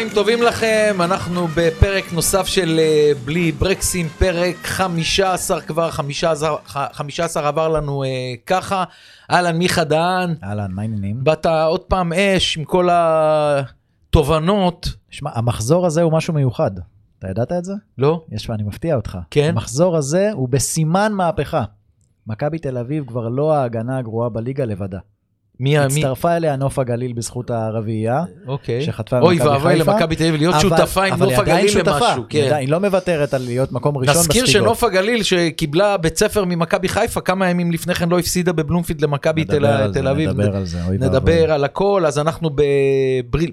צהריים טובים לכם, אנחנו בפרק נוסף של אה, בלי ברקסים, פרק 15 כבר, 15, 15 עבר לנו uh, ככה. אהלן מיכה דהן, אהלן, מה העניינים? באת עוד פעם אש עם כל התובנות. שמע, המחזור הזה הוא משהו מיוחד. אתה ידעת את זה? לא? יש, ואני מפתיע אותך. כן? המחזור הזה הוא בסימן מהפכה. מכבי תל אביב כבר לא ההגנה הגרועה בליגה לבדה. מי ה... הצטרפה אליה נוף הגליל בזכות הרביעייה, אוקיי. שחטפה אוי במכבי ואבוי חיפה. למכבי תל אביב להיות אבל- שותפה עם נוף הגליל. למשהו. כן. היא לא מוותרת על להיות מקום ראשון נזכיר בספיגות. שנוף הגליל שקיבלה בית ספר ממכבי חיפה כמה ימים לפני כן לא הפסידה בבלומפילד למכבי תל נדבר על זה, תל אביב. נדבר על זה, אוי ואבוי. נדבר על הכל, אז אנחנו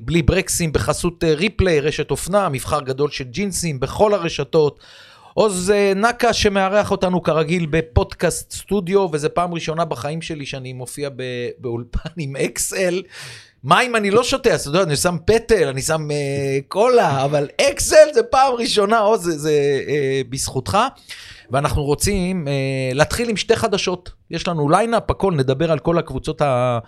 בלי ברקסים בחסות אה, ריפליי, רשת אופנה, מבחר גדול של ג'ינסים בכל הרשתות. עוז אה, נקה שמארח אותנו כרגיל בפודקאסט סטודיו, וזו פעם ראשונה בחיים שלי שאני מופיע באולפן עם אקסל. מים אני לא שותה, אז אתה יודע, אני שם פטל, אני שם אה, קולה, אבל אקסל זה פעם ראשונה, עוז, זה, זה אה, בזכותך. ואנחנו רוצים אה, להתחיל עם שתי חדשות. יש לנו lineup, הכל, נדבר על כל הקבוצות ה...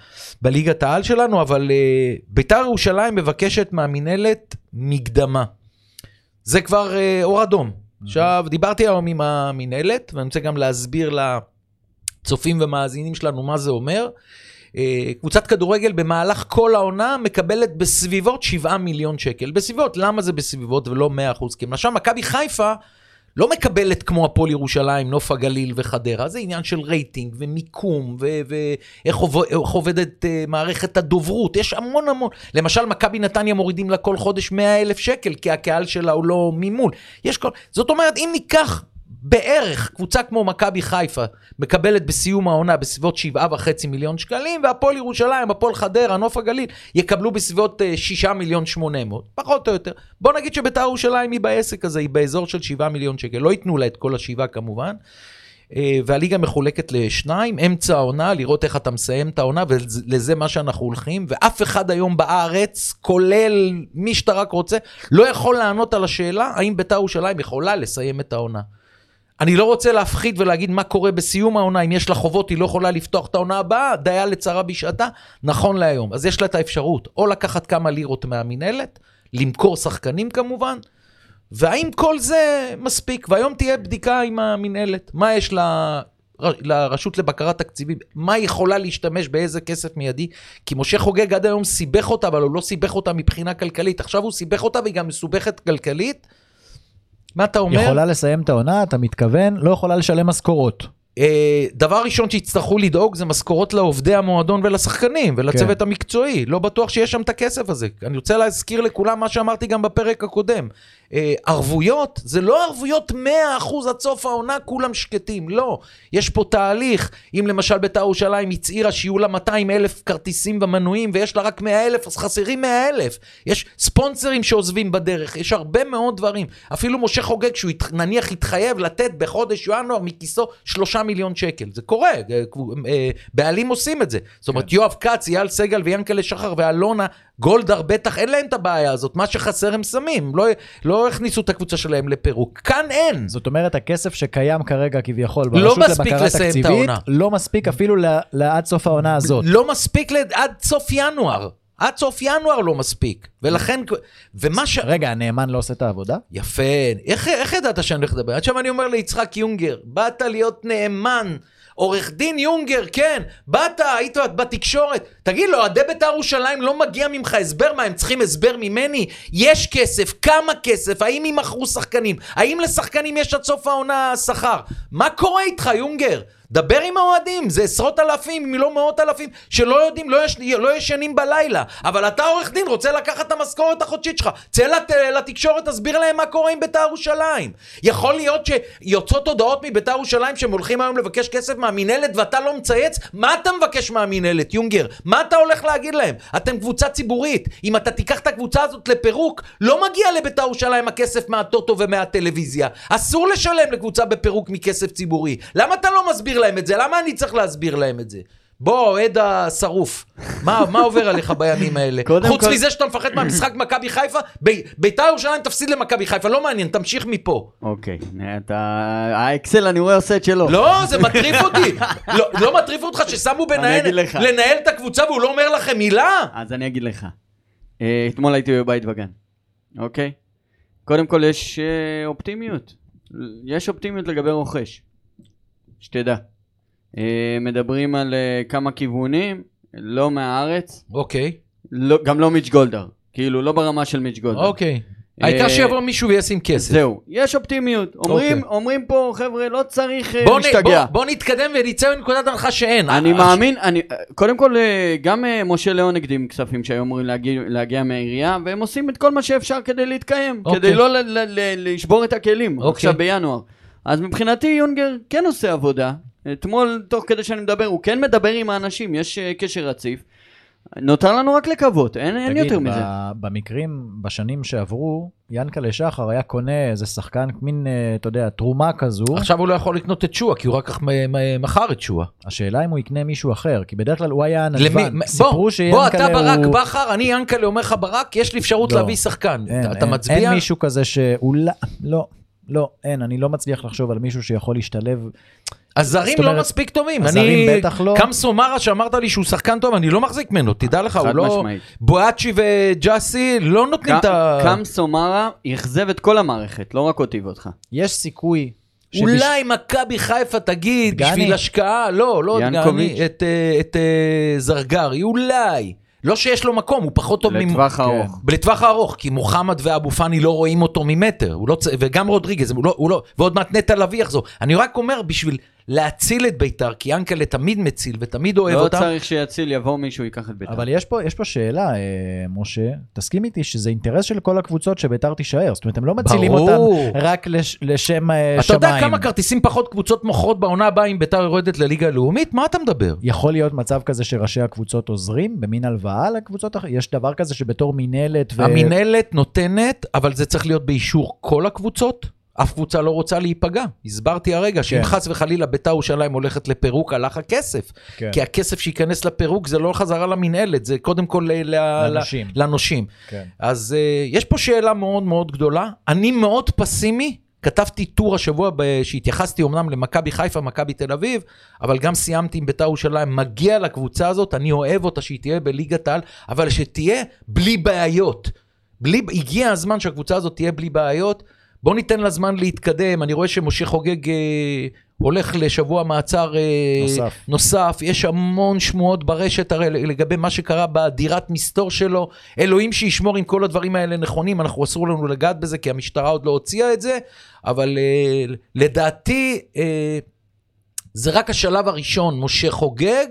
בליגת העל שלנו, אבל אה, ביתר ירושלים מבקשת מהמינהלת מקדמה. זה כבר אה, אור אדום. עכשיו, דיברתי היום עם המינהלת, ואני רוצה גם להסביר לצופים ומאזינים שלנו מה זה אומר. אה, קבוצת כדורגל במהלך כל העונה מקבלת בסביבות 7 מיליון שקל. בסביבות, למה זה בסביבות ולא 100 אחוז? כי למשל מכבי חיפה לא מקבלת כמו הפועל ירושלים, נוף הגליל וחדרה, זה עניין של רייטינג ומיקום ואיך עובד, איך עובדת אה, מערכת הדוברות, יש המון המון. למשל, מכבי נתניה מורידים לה כל חודש 100 אלף שקל, כי הקהל שלה הוא לא ממול. יש כל... זאת אומרת, אם ניקח בערך קבוצה כמו מכבי חיפה מקבלת בסיום העונה בסביבות 7.5 מיליון שקלים, והפועל ירושלים, הפועל חדרה, נוף הגליל, יקבלו בסביבות אה, 6 מיליון 800, פחות או יותר. בוא נגיד שביתר ירושלים היא בעסק הזה, היא באזור של 7 מיליון שקל. לא ייתנו לה את כל השבעה כמובן. אה, והליגה מחולקת לשניים, אמצע העונה, לראות איך אתה מסיים את העונה, ולזה מה שאנחנו הולכים, ואף אחד היום בארץ, כולל מי שאתה רק רוצה, לא יכול לענות על השאלה האם ביתר ירושלים יכולה לסיים את העונה. אני לא רוצה להפחיד ולהגיד מה קורה בסיום העונה, אם יש לה חובות, היא לא יכולה לפתוח את העונה הבאה, דיה לצרה בשעתה, נכון להיום. אז יש לה את האפשרות, או לקחת כמה לירות מהמינהלת, למכור שחקנים כמובן, והאם כל זה מספיק? והיום תהיה בדיקה עם המינהלת, מה יש לה... לרשות לבקרת תקציבים, מה היא יכולה להשתמש באיזה כסף מיידי, כי משה חוגג עד היום סיבך אותה, אבל הוא לא סיבך אותה מבחינה כלכלית. עכשיו הוא סיבך אותה והיא גם מסובכת כלכלית. מה אתה אומר? יכולה לסיים את העונה, אתה מתכוון, לא יכולה לשלם משכורות. אה, דבר ראשון שיצטרכו לדאוג זה משכורות לעובדי המועדון ולשחקנים ולצוות כן. המקצועי. לא בטוח שיש שם את הכסף הזה. אני רוצה להזכיר לכולם מה שאמרתי גם בפרק הקודם. אה, ערבויות זה לא ערבויות 100% עד סוף העונה כולם שקטים, לא. יש פה תהליך. אם למשל בית"ר ירושלים הצהירה שיהיו לה 200 אלף כרטיסים ומנויים ויש לה רק 100 אלף, אז חסרים 100 אלף. יש ספונסרים שעוזבים בדרך, יש הרבה מאוד דברים. אפילו משה חוגג, שהוא הת- נניח התחייב לתת בחודש ינואר מכיסו שלושה מיליון שקל. זה קורה, אה, אה, בעלים עושים את זה. זאת אומרת, יואב כץ, אייל סגל ויאנקלה שחר ואלונה גולדהר בטח אין להם את הבעיה הזאת, מה שחסר הם שמים, לא, לא הכניסו את הקבוצה שלהם לפירוק. כאן אין. זאת אומרת, הכסף שקיים כרגע כביכול לא ברשות מספיק לבקרה תקציבית. לא מספיק אפילו לעד סוף העונה הזאת. לא מספיק. עד סוף ינואר. עד סוף ינואר לא מספיק. ולכן, ומה ש... רגע, הנאמן לא עושה את העבודה? יפה. איך, איך ידעת שאני הולך לדבר? עכשיו אני אומר ליצחק יונגר, באת להיות נאמן. עורך דין יונגר, כן, באת, היית בתקשורת. תגיד אוהדי בית"ר ירושלים לא מגיע ממך הסבר? מה, הם צריכים הסבר ממני? יש כסף, כמה כסף? האם ימכרו שחקנים? האם לשחקנים יש עד סוף העונה שכר? מה קורה איתך, יונגר? דבר עם האוהדים, זה עשרות אלפים, אם לא מאות אלפים, שלא יודעים, לא, יש, לא ישנים בלילה. אבל אתה עורך דין, רוצה לקחת את המשכורת החודשית שלך. צא לת, לתקשורת, תסביר להם מה קורה עם בית"ר ירושלים. יכול להיות שיוצאות הודעות מבית"ר ירושלים שהם הולכים היום לבקש כסף מהמינהלת ואתה לא מצייץ? מה אתה מבקש מהמינהלת, יונגר? מה אתה הולך להגיד להם? אתם קבוצה ציבורית. אם אתה תיקח את הקבוצה הזאת לפירוק, לא מגיע לבית"ר ירושלים הכסף מהטוטו ומהטלוויזיה. אסור לשלם לקבוצה בפירוק מכסף ציבורי. למה אתה לא מסביר להם את זה? למה אני צריך להסביר להם את זה? בוא, אוהד השרוף, מה, מה עובר עליך בימים האלה? חוץ כל- מזה שאתה מפחד מהמשחק מכבי חיפה, ב- בית"ר ירושלים תפסיד למכבי חיפה, לא מעניין, תמשיך מפה. אוקיי, אתה... האקסל אני רואה עושה את שלו. לא, זה מטריף אותי. לא, לא מטריף אותך ששמו בנהל. לנהל את הקבוצה והוא לא אומר לכם מילה? אז אני אגיד לך. אה, אתמול הייתי בבית וגן, אוקיי? קודם כל יש אה, אופטימיות. יש אופטימיות לגבי רוכש, שתדע. אה, מדברים על אה, כמה כיוונים, לא מהארץ, אוקיי, לא, גם לא מיץ' גולדהר. כאילו, לא ברמה של מיץ' גולדהר. אוקיי. העיקר אה, שיבוא מישהו וישים כסף. זהו, יש אופטימיות. אומרים, אוקיי. אומרים פה, חבר'ה, לא צריך בוא, להשתגע. בוא, בוא נתקדם ונצא מנקודת הנחה שאין. אני מאמין, אני, קודם כל, גם משה ליאון הקדים כספים שהיו אמורים להגיע, להגיע מהעירייה, והם עושים את כל מה שאפשר כדי להתקיים, אוקיי. כדי לא ל, ל, ל, לשבור את הכלים, אוקיי. עכשיו בינואר. אז מבחינתי יונגר כן עושה עבודה. אתמול, תוך כדי שאני מדבר, הוא כן מדבר עם האנשים, יש אה, קשר רציף. נותר לנו רק לקוות, אין, אין תגיד, יותר ב- מזה. במקרים, בשנים שעברו, ינקלה שחר היה קונה איזה שחקן, מין, אה, אתה יודע, תרומה כזו. עכשיו הוא לא יכול לקנות את שואה, כי הוא רק כך מכר את שואה. השאלה אם הוא יקנה מישהו אחר, כי בדרך כלל הוא היה למי? נדבן. בוא, סיפרו שיאנקלה בוא, אתה ברק הוא... בכר, אני ינקלה אומר לך ברק, יש לי אפשרות לא. להביא שחקן. אין, אתה- אתה אין, מצביע? אין מישהו כזה שאולי... לא, לא, אין, אני לא מצליח לחשוב על מישהו שיכול להשתלב. הזרים לא אומרת, מספיק טובים. הזרים אני... בטח לא. קמסו מרה שאמרת לי שהוא שחקן טוב, אני לא מחזיק ממנו, תדע לך, הוא חד לא... משמעית. בואצ'י וג'אסי לא נותנים את ה... קם סומרה אכזב את כל המערכת, לא רק אותי ואותך. יש סיכוי... שבש- אולי מכבי חיפה תגיד, דגני. בשביל השקעה, לא, לא. דגני, את, אה, את אה, זרגרי, אולי. לא שיש לו מקום, הוא פחות טוב ממ- לטווח ארוך. לטווח הארוך, כי מוחמד ואבו פאני לא רואים אותו ממטר, לא, צ- וגם רודריגז, הוא לא, הוא לא, ועוד מעט נטע לביא יחזור. אני רק אומר, בשביל להציל את ביתר, כי ינקלה תמיד מציל ותמיד אוהב לא אותם, צריך שיציל, יבוא מישהו, ייקח את בית"ר. אבל יש פה, יש פה שאלה, אה, משה, תסכים איתי שזה אינטרס של כל הקבוצות שביתר תישאר. זאת אומרת, הם לא מצילים ברור. אותם רק לש, לשם אה, אתה שמיים. יודע כמה כרטיסים פחות קבוצות מוכרות בעונה הבאה אם ביתר יורדת לליגה הלאומית? מה אתה מדבר? יכול להיות מצב כזה שראשי הקבוצות עוזרים במין הלוואה לקבוצות אחרות? יש דבר כזה שבתור מינהלת ו... המינהלת נותנת, אבל זה צריך להיות באישור כל הקבוצות. אף קבוצה לא רוצה להיפגע. הסברתי הרגע שאם כן. חס וחלילה ביתר ירושלים הולכת לפירוק, הלך הכסף. כן. כי הכסף שייכנס לפירוק זה לא חזרה למינהלת, זה קודם כל ל- ל- לנושים. לנושים. כן. אז uh, יש פה שאלה מאוד מאוד גדולה. אני מאוד פסימי. כתבתי טור השבוע ב- שהתייחסתי אמנם למכבי חיפה, מכבי תל אביב, אבל גם סיימתי עם ביתר ירושלים. מגיע לקבוצה הזאת, אני אוהב אותה שהיא תהיה בליגת העל, אבל שתהיה בלי בעיות. בלי, הגיע הזמן שהקבוצה הזאת תהיה בלי בעיות. בוא ניתן לה זמן להתקדם. אני רואה שמשה חוגג אה, הולך לשבוע מעצר אה, נוסף. נוסף. יש המון שמועות ברשת הרי לגבי מה שקרה בדירת מסתור שלו. אלוהים שישמור אם כל הדברים האלה נכונים, אנחנו אסור לנו לגעת בזה כי המשטרה עוד לא הוציאה את זה, אבל אה, לדעתי אה, זה רק השלב הראשון, משה חוגג.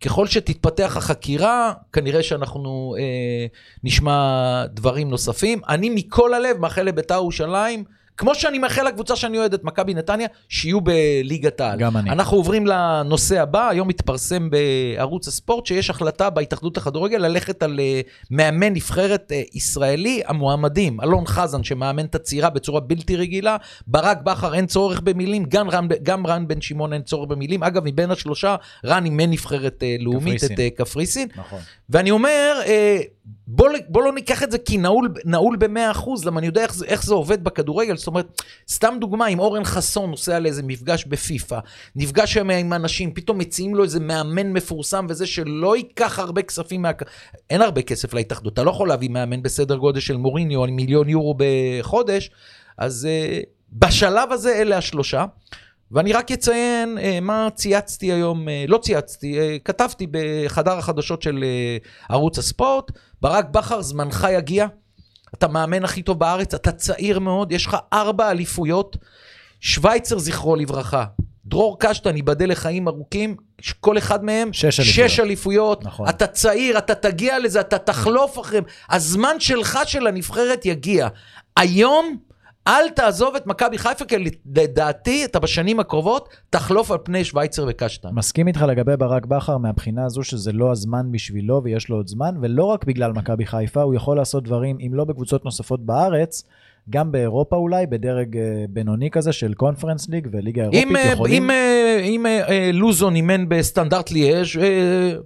ככל שתתפתח החקירה, כנראה שאנחנו אה, נשמע דברים נוספים. אני מכל הלב מאחל לביתר ירושלים, כמו שאני מאחל לקבוצה שאני אוהדת, מכבי נתניה, שיהיו בליגת העל. גם אני. אנחנו עוברים לנושא הבא, היום מתפרסם בערוץ הספורט שיש החלטה בהתאחדות לכדורגל ללכת על אה, מאמן נבחרת אה, ישראלי, המועמדים, אלון חזן שמאמן את הצעירה בצורה בלתי רגילה, ברק בכר אין צורך במילים, גם רן, גם רן בן שמעון אין צורך במילים, אגב מבין השלושה, רן אימן נבחרת אה, לאומית קפריסין. את קפריסין, נכון. ואני אומר, אה, בוא, בוא לא ניקח את זה כנעול נעול ב-100%, למה אני יודע איך זה, איך זה עובד בכדורגל. זאת אומרת, סתם דוגמה, אם אורן חסון נוסע לאיזה מפגש בפיפא, נפגש שם עם אנשים, פתאום מציעים לו איזה מאמן מפורסם וזה שלא ייקח הרבה כספים מה... אין הרבה כסף להתאחדות, אתה לא יכול להביא מאמן בסדר גודל של מוריניו עם מיליון יורו בחודש, אז אה, בשלב הזה אלה השלושה. ואני רק אציין אה, מה צייצתי היום, אה, לא צייצתי, אה, כתבתי בחדר החדשות של אה, ערוץ הספורט, ברק בכר, זמנך יגיע, אתה מאמן הכי טוב בארץ, אתה צעיר מאוד, יש לך ארבע אליפויות, שווייצר זכרו לברכה, דרור קשטן, ייבדל לחיים ארוכים, כל אחד מהם שש אליפויות. שש אליפויות, נכון. אתה צעיר, אתה תגיע לזה, אתה תחלוף אחריהם, הזמן שלך של הנבחרת יגיע. היום, אל תעזוב את מכבי חיפה, כי לדעתי, אתה בשנים הקרובות תחלוף על פני שווייצר וקשטן. מסכים איתך לגבי ברק בכר מהבחינה הזו שזה לא הזמן בשבילו ויש לו עוד זמן, ולא רק בגלל מכבי חיפה, הוא יכול לעשות דברים, אם לא בקבוצות נוספות בארץ, גם באירופה אולי, בדרג אה, בינוני כזה של קונפרנס ליג וליגה אירופית, אם, אה, יכולים... אם, אה, אם אה, לוזון אימן בסטנדרט ליאז',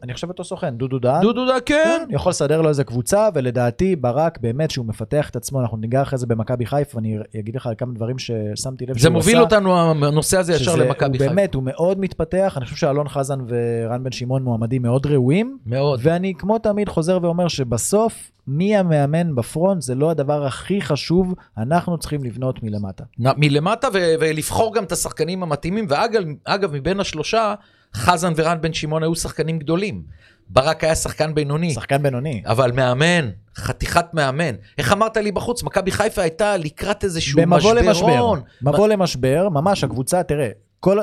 אני חושב אותו סוכן, דודו דהן. דודו דה, כן. כן, יכול לסדר לו איזה קבוצה, ולדעתי ברק באמת שהוא מפתח את עצמו, אנחנו ניגע אחרי זה במכבי חיפה, אני אגיד לך על כמה דברים ששמתי לב זה שהוא מוביל עשה. אותנו, הנושא הזה ישר למכבי חיפה. באמת, הוא מאוד מתפתח, אני חושב שאלון חזן ורן בן שמעון מועמדים מאוד ראויים, מאוד. ואני כמו תמיד חוזר ואומר שבסוף מי המאמן בפרונט זה לא הדבר הכי חשוב, אנחנו צריכים לבנות מלמטה. מלמטה ו- ולבחור גם את השחקנים המתאימים, ואגב, אגב, מבין השלושה, חזן ורן בן שמעון היו שחקנים גדולים. ברק היה שחקן בינוני, שחקן בינוני. אבל מאמן, חתיכת מאמן. איך אמרת לי בחוץ, מכבי חיפה הייתה לקראת איזשהו במבוא למשבר. משברון. מבוא למשבר, ממש הקבוצה, תראה, כל,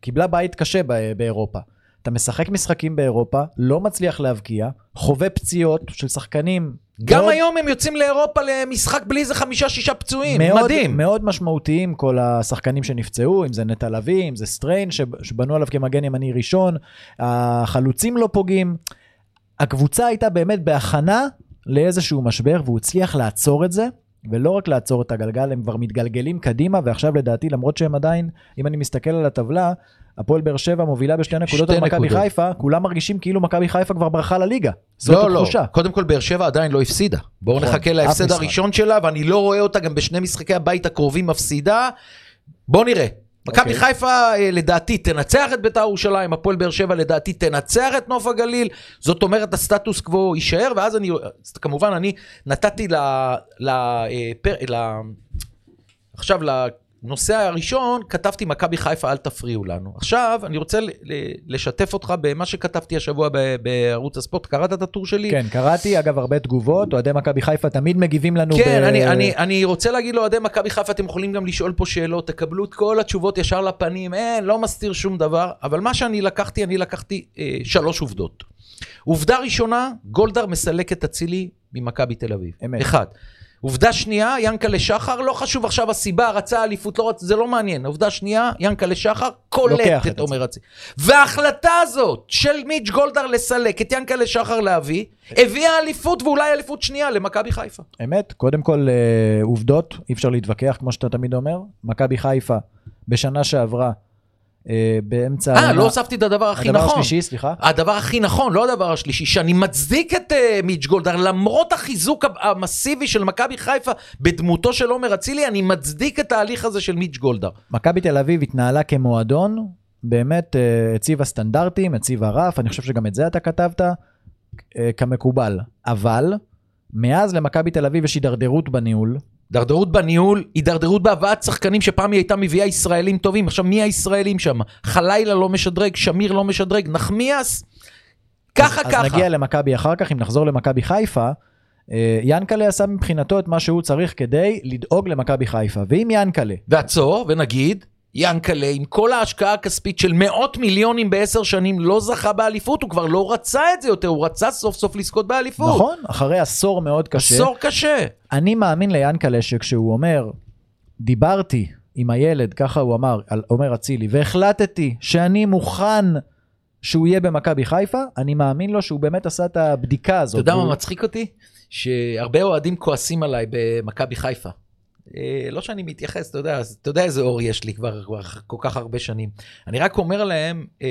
קיבלה בית קשה ב- באירופה. אתה משחק משחקים באירופה, לא מצליח להבקיע, חווה פציעות של שחקנים. גם מאוד- היום הם יוצאים לאירופה למשחק בלי איזה חמישה-שישה פצועים, מאוד, מדהים. מאוד משמעותיים כל השחקנים שנפצעו, אם זה נטע לביא, אם זה סטריין, שב- שבנו עליו כמגן ימני ראשון, החלוצים לא פוגעים. הקבוצה הייתה באמת בהכנה לאיזשהו משבר, והוא הצליח לעצור את זה, ולא רק לעצור את הגלגל, הם כבר מתגלגלים קדימה, ועכשיו לדעתי, למרות שהם עדיין, אם אני מסתכל על הטבלה, הפועל באר שבע מובילה בשתי נקודות על מכבי. חיפה, כולם מרגישים כאילו מכבי חיפה כבר ברחה לליגה. זאת לא, לא, התחושה. קודם כל באר שבע עדיין לא הפסידה. בואו נכון, נחכה להפסד. הראשון שלה, ואני לא רואה אותה גם בשני משחקי הבית הקרובים מפסידה. בואו נראה. מכבי אוקיי. חיפה אה, לדעתי תנצח את בית"ר ירושלים, הפועל באר שבע לדעתי תנצח את נוף הגליל, זאת אומרת הסטטוס קוו יישאר, ואז אני, כמובן אני נתתי ל... ל, אה, פר, ל עכשיו לנושא הראשון, כתבתי מכבי חיפה אל תפריעו לנו. עכשיו אני רוצה לשתף אותך במה שכתבתי השבוע בערוץ הספורט, קראת את הטור שלי? כן, קראתי, אגב, הרבה תגובות, אוהדי מכבי חיפה תמיד מגיבים לנו כן, ב... אני, אני, אני רוצה להגיד לאוהדי מכבי חיפה, אתם יכולים גם לשאול פה שאלות, תקבלו את כל התשובות ישר לפנים, אין, לא מסתיר שום דבר, אבל מה שאני לקחתי, אני לקחתי אה, שלוש עובדות. עובדה ראשונה, גולדהר מסלק את אצילי ממכבי תל אביב. אמת. אחד. עובדה שנייה, ינקלה שחר, לא חשוב עכשיו הסיבה, רצה אליפות, לא רצה, זה לא מעניין. עובדה שנייה, ינקלה שחר קולט את עומר אצילי. וההחלטה הזאת של מיץ' גולדהר לסלק את ינקלה שחר להביא, הביאה אליפות ואולי אליפות שנייה למכבי חיפה. אמת, קודם כל אה, עובדות, אי אפשר להתווכח, כמו שאתה תמיד אומר. מכבי חיפה, בשנה שעברה, באמצע... אה, לא הוספתי את הדבר הכי הדבר נכון. השלישי, סליחה. הדבר הכי נכון, לא הדבר השלישי, שאני מצדיק את uh, מיץ' גולדהר, למרות החיזוק המסיבי של מכבי חיפה בדמותו של עומר אצילי, אני מצדיק את ההליך הזה של מיץ' גולדהר. מכבי תל אביב התנהלה כמועדון, באמת אה, הציבה סטנדרטים, הציבה רף, אני חושב שגם את זה אתה כתבת, אה, כמקובל. אבל, מאז למכבי תל אביב יש הידרדרות בניהול, הידרדרות בניהול, הידרדרות בהבאת שחקנים שפעם היא הייתה מביאה ישראלים טובים, עכשיו מי הישראלים שם? חלילה לא משדרג, שמיר לא משדרג, נחמיאס? ככה אז ככה. נגיע למכבי אחר כך, אם נחזור למכבי חיפה, אה, ינקלה עשה מבחינתו את מה שהוא צריך כדי לדאוג למכבי חיפה. ואם ינקלה, ועצור, ונגיד, ינקלה, עם כל ההשקעה הכספית של מאות מיליונים בעשר שנים, לא זכה באליפות, הוא כבר לא רצה את זה יותר, הוא רצה סוף סוף לזכות באליפות. נכון, אחרי עשור מאוד קשה, עשור קשה. אני מאמין ליענקלה שכשהוא אומר, דיברתי עם הילד, ככה הוא אמר, על עומר אצילי, והחלטתי שאני מוכן שהוא יהיה במכבי חיפה, אני מאמין לו שהוא באמת עשה את הבדיקה הזאת. אתה יודע מה מצחיק אותי? שהרבה אוהדים כועסים עליי במכבי חיפה. אה, לא שאני מתייחס, אתה יודע, אתה יודע איזה אור יש לי כבר, כבר כל כך הרבה שנים. אני רק אומר להם, אה,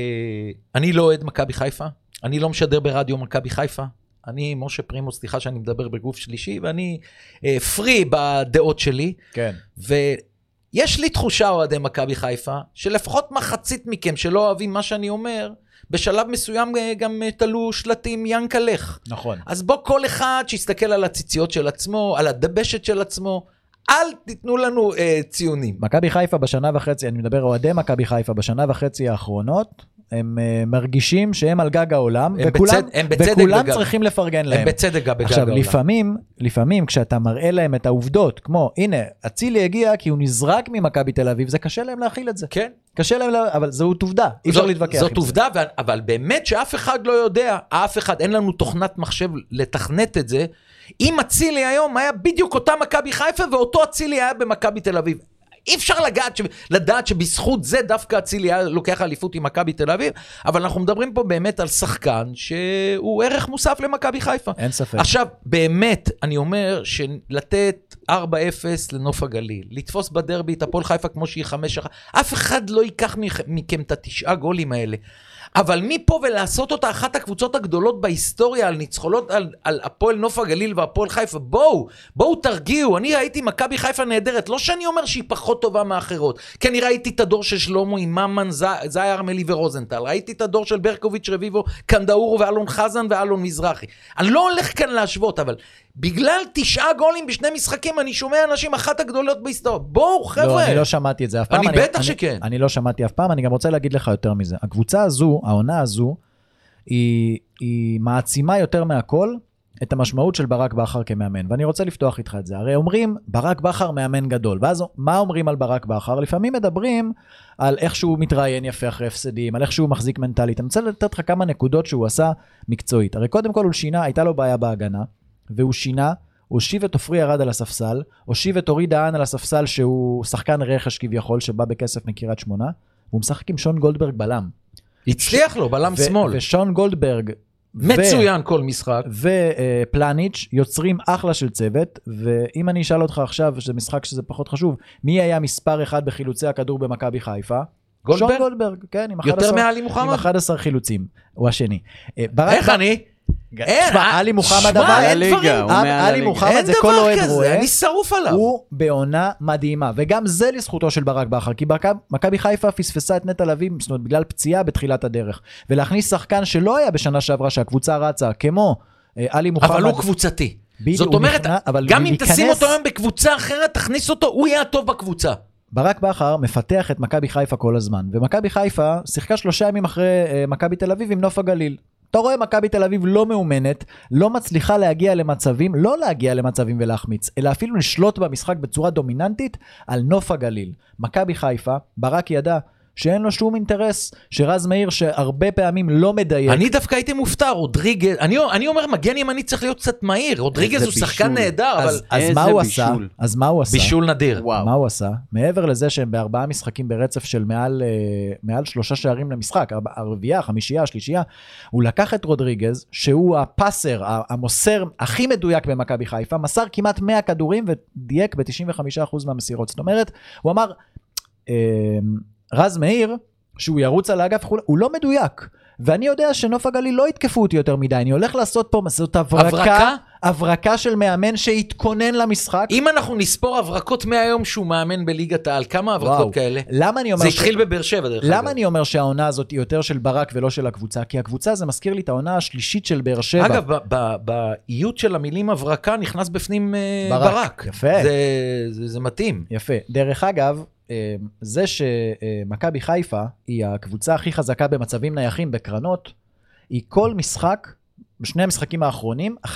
אני לא אוהד מכבי חיפה, אני לא משדר ברדיו מכבי חיפה. אני משה פרימו, סליחה שאני מדבר בגוף שלישי, ואני אה, פרי בדעות שלי. כן. ויש לי תחושה, אוהדי מכבי חיפה, שלפחות מחצית מכם שלא אוהבים מה שאני אומר, בשלב מסוים אה, גם אה, תלו שלטים ינקלך. נכון. אז בוא כל אחד שיסתכל על הציציות של עצמו, על הדבשת של עצמו, אל תיתנו לנו אה, ציונים. מכבי חיפה בשנה וחצי, אני מדבר אוהדי מכבי חיפה בשנה וחצי האחרונות, הם uh, מרגישים שהם על גג העולם, הם וכולם, בצד- הם בצדק וכולם בגג. צריכים לפרגן להם. הם בצדק בגג עכשיו, העולם. לפעמים, לפעמים כשאתה מראה להם את העובדות, כמו, הנה, אצילי הגיע כי הוא נזרק ממכבי תל אביב, זה קשה להם להכיל את זה. כן. קשה להם, לה... אבל זאת עובדה, אי אפשר זאת- להתווכח זאת עם זה. עובדה, ו- אבל באמת שאף אחד לא יודע, אף אחד, אין לנו תוכנת מחשב לתכנת את זה. אם אצילי היום היה בדיוק אותה מכבי חיפה ואותו אצילי היה במכבי תל אביב. אי אפשר לגעת, ש... לדעת שבזכות זה דווקא אצילי היה לוקח אליפות עם מכבי תל אביב, אבל אנחנו מדברים פה באמת על שחקן שהוא ערך מוסף למכבי חיפה. אין ספק. עכשיו, באמת, אני אומר שלתת 4-0 לנוף הגליל, לתפוס בדרבי את הפועל חיפה כמו שהיא 5-1, אף אחד לא ייקח מכ- מכם את התשעה גולים האלה. אבל מפה ולעשות אותה אחת הקבוצות הגדולות בהיסטוריה על ניצחונות על, על הפועל נוף הגליל והפועל חיפה, בואו, בואו תרגיעו. אני ראיתי מכבי חיפה נהדרת, לא שאני אומר שהיא פחות טובה מאחרות, כי אני ראיתי את הדור של שלמה עם ממן, זאי ארמלי ורוזנטל, ראיתי את הדור של ברקוביץ' רביבו, קנדאורו ואלון חזן ואלון מזרחי. אני לא הולך כאן להשוות, אבל בגלל תשעה גולים בשני משחקים, אני שומע אנשים אחת הגדולות בהיסטוריה. בואו, חבר'ה. לא, אני לא שמעתי את זה אף פעם. אני בטח אני, שכן. אני לא שמעתי אף פעם, אני גם רוצה להגיד לך יותר מזה. הקבוצה הזו, העונה הזו, היא, היא מעצימה יותר מהכל את המשמעות של ברק בכר כמאמן. ואני רוצה לפתוח איתך את זה. הרי אומרים, ברק בכר מאמן גדול. ואז מה אומרים על ברק בכר? לפעמים מדברים על איך שהוא מתראיין יפה אחרי הפסדים, על איך שהוא מחזיק מנטלית. אני רוצה לתת לך כמה נקודות שהוא עשה מקצועית. הרי קודם כל הוא שינה, הייתה לו בעיה בהגנה, והוא שינה, הושיב את עופרי ארד על הספסל, הושיב את אורי דהן על הספסל שהוא שחקן רכש כביכול, שבא בכסף מקריית שמונה, והוא משחק עם שון גולדברג בלם. הצליח לו, בלם ו- שמאל. ושון גולדברג מצוין כל משחק. ופלניץ' יוצרים אחלה של צוות, ואם אני אשאל אותך עכשיו, שזה משחק שזה פחות חשוב, מי היה מספר אחד בחילוצי הכדור במכבי חיפה? גולדברג? שון גולדברג, כן, עם יותר 11 מעלי עם מוחמד? 11 חילוצים, הוא השני. אה, ברק איך בכר- אני? אין, אה, עלי מוחמד אבל, אין דברים. עלי. מוחמד זה כל אוהד רואה. אני שרוף עליו. הוא בעונה מדהימה, וגם זה לזכותו של ברק בכר, כי מכבי חיפה פספסה את נטע לביא, זאת אומרת, בגלל פציעה בתחילת הדרך. ולהכניס שחקן שלא היה בשנה שעברה שהקבוצה רצה, כמו אה, עלי מוחמד. אבל הוא קבוצתי. זאת אומרת, גם אם תשים אותו היום בקבוצה אחרת, תכניס אותו, הוא יהיה הטוב בקבוצה. ברק בכר מפתח את מכבי חיפה כל הזמן, ומכבי חיפה שיחקה שלושה ימים אחרי אה, מכבי תל אביב עם נוף הגליל. אתה רואה מכבי תל אביב לא מאומנת, לא מצליחה להגיע למצבים, לא להגיע למצבים ולהחמיץ, אלא אפילו לשלוט במשחק בצורה דומיננטית על נוף הגליל. מכבי חיפה, ברק ידע שאין לו שום אינטרס, שרז מאיר שהרבה פעמים לא מדייק. אני דווקא הייתי מופתע, רודריגז, אני, אני אומר, מגן ימני צריך להיות קצת מהיר, רודריגז הוא שחקן בישול. נהדר, אבל אז, מה הוא בישול. עשה? אז מה הוא עשה? בישול נדיר. וואו. מה הוא עשה? מעבר לזה שהם בארבעה משחקים ברצף של מעל, אה, מעל שלושה שערים למשחק, הרביעייה, החמישייה, השלישייה, הוא לקח את רודריגז, שהוא הפאסר, המוסר הכי מדויק במכבי חיפה, מסר כמעט 100 כדורים ודייק ב-95% מהמסירות. זאת אומרת, הוא אמר, אה, רז מאיר, שהוא ירוץ על האגף, הוא לא מדויק. ואני יודע שנוף הגליל לא יתקפו אותי יותר מדי, אני הולך לעשות פה, זאת הברקה, הברקה? הברקה של מאמן שהתכונן למשחק. אם אנחנו נספור הברקות מהיום שהוא מאמן בליגת העל, כמה הברקות וואו. כאלה? למה אני אומר זה ש- התחיל בבאר שבע, דרך אגב. למה אני אומר שהעונה הזאת היא יותר של ברק ולא של הקבוצה? כי הקבוצה זה מזכיר לי את העונה השלישית של באר שבע. אגב, באיות של המילים הברקה נכנס בפנים אה, ברק. ברק. יפה. זה, זה, זה מתאים. יפה. דרך אגב, זה שמכבי חיפה היא הקבוצה הכי חזקה במצבים נייחים בקרנות, היא כל משחק, בשני המשחקים האחרונים, 11-2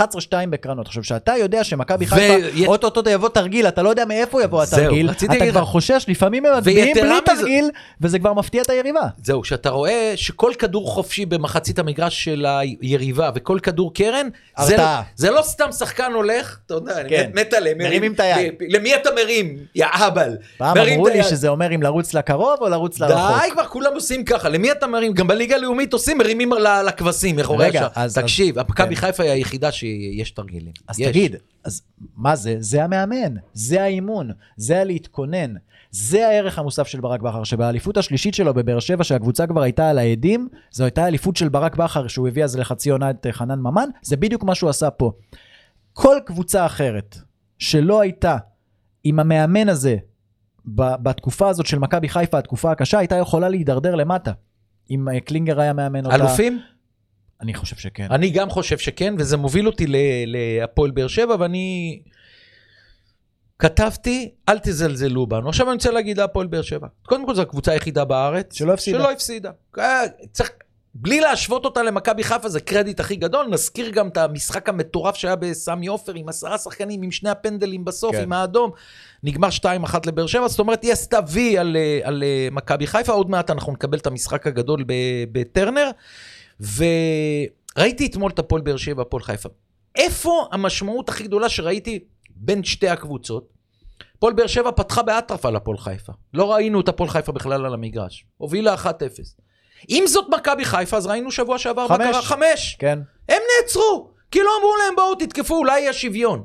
בקרנות. עכשיו, שאתה יודע שמכבי חיפה, אוטוטו יבוא תרגיל, אתה לא יודע מאיפה יבוא התרגיל, אתה כבר. חושש, לפעמים הם מצביעים בלי תרגיל, וזה כבר מפתיע את היריבה. זהו, שאתה רואה שכל כדור חופשי במחצית המגרש של היריבה וכל כדור קרן, זה, הרתעה. זה לא סתם שחקן הולך, אתה יודע, אני כן. מת עליהם, מרימים את היד. למי אתה מרים? יא אהבל. פעם אמרו לי. שזה אומר אם לרוץ לקרוב או לרוץ לרחוק. די כבר, כולם עושים ככה, למי אתה מרים? גם בליגה הלאומית עושים, מרימים לכבשים, מאחורי השער. אז- תקשיב, אז- מכבי כן. חיפה היא היחידה שיש תרגילים. אז יש. תגיד, אז מה זה? זה המאמן, זה האימון, זה הלהתכונן. זה הערך המוסף של ברק בכר, שבאליפות השלישית שלו בבאר שבע, שהקבוצה כבר הייתה על העדים, זו הייתה אליפות של ברק בכר, שהוא הביא אז לחצי עונה את חנן ממן, זה בדיוק מה שהוא עשה פה. כל קבוצה אחרת שלא הייתה עם המאמן הזה בתקופה הזאת של מכבי חיפה, התקופה הקשה, הייתה יכולה להידרדר למטה. אם אה, קלינגר היה מאמן אותה. אלופים? אני חושב שכן. אני גם חושב שכן, וזה מוביל אותי להפועל באר שבע, ואני כתבתי, אל תזלזלו בנו. עכשיו אני רוצה להגיד להפועל באר שבע. קודם כל זו הקבוצה היחידה בארץ שלא הפסידה. שלא הפסידה. אה, צריך, בלי להשוות אותה למכבי חיפה זה קרדיט הכי גדול. נזכיר גם את המשחק המטורף שהיה בסמי עופר עם עשרה שחקנים, עם שני הפנדלים בסוף, כן. עם האדום. נגמר 2-1 לבאר שבע, זאת אומרת היא עשתה וי על, אה, על אה, מכבי חיפה. עוד מעט אנחנו נקבל את המשחק הגדול ב- בטרנר. וראיתי אתמול את הפועל באר שבע, הפועל חיפה. איפה המשמעות הכי גדולה שראיתי בין שתי הקבוצות? הפועל באר שבע פתחה באטרף על הפועל חיפה. לא ראינו את הפועל חיפה בכלל על המגרש. הובילה 1-0. אם זאת מכבי חיפה, אז ראינו שבוע שעבר מה. קרה? חמש. כן. הם נעצרו. כאילו אמרו להם, בואו תתקפו, אולי יהיה שוויון.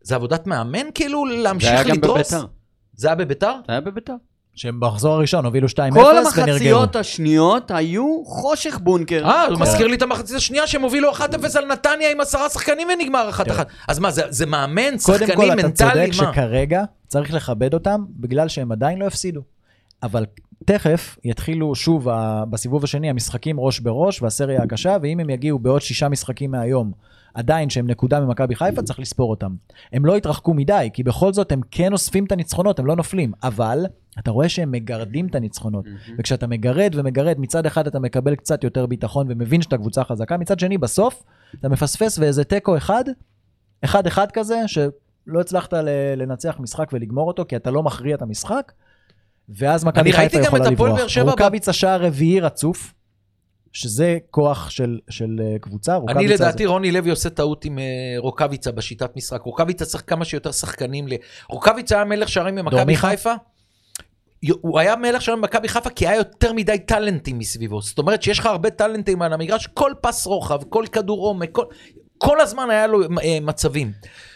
זה עבודת מאמן כאילו זה להמשיך היה גם לדרוס? בביתר. זה היה בביתר? זה היה בביתר. שהם במחזור הראשון הובילו 2-0 כל ונרגעו. המחציות השניות היו חושך בונקר. אה, הוא כל- מזכיר לי את המחצית השנייה שהם הובילו 1-0 על נתניה עם עשרה שחקנים ונגמר 1-1. אז מה, זה- זה מאמן, קודם כל, שחקנים, אתה מנטלי, צודק מה? שכרגע צריך לכבד אותם, בגלל שהם עדיין לא הפסידו. אבל תכף יתחילו שוב בסיבוב השני המשחקים ראש בראש והסריה הקשה, ואם הם יגיעו בעוד שישה משחקים מהיום, עדיין שהם נקודה ממכבי חיפה, צריך לספור אותם. הם לא יתרחקו מדי, כי בכל זאת הם כן אוספים את הניצחונות, הם לא נופלים. אבל אתה רואה שהם מגרדים את הניצחונות. וכשאתה מגרד ומגרד, מצד אחד אתה מקבל קצת יותר ביטחון ומבין שאתה קבוצה חזקה, מצד שני, בסוף אתה מפספס ואיזה תיקו אחד, אחד אחד כזה, שלא הצלחת לנצח משחק ולגמור אותו, כי אתה לא מכריע את המשחק, ואז מכבי חיפה יכולה לברוח. רוקאביצה שער רביעי רצוף, שזה כוח של, של אה, קבוצה. אני רוקאביצה זה- לדעתי רוני לוי עושה טעות עם אה, רוקאביצה בשיטת משחק. רוקאביצה צריך כמה שיותר שחקנים. ל- רוקאביצה היה מלך שערים במכבי? חיפה. הוא היה מלך שערים במכבי חיפה כי היה יותר מדי טאלנטים מסביבו. זאת אומרת שיש לך הרבה טאלנטים על המגרש, כל פס רוחב, כל כדור עומק, כל, כל הזמן היה לו אה, מצבים.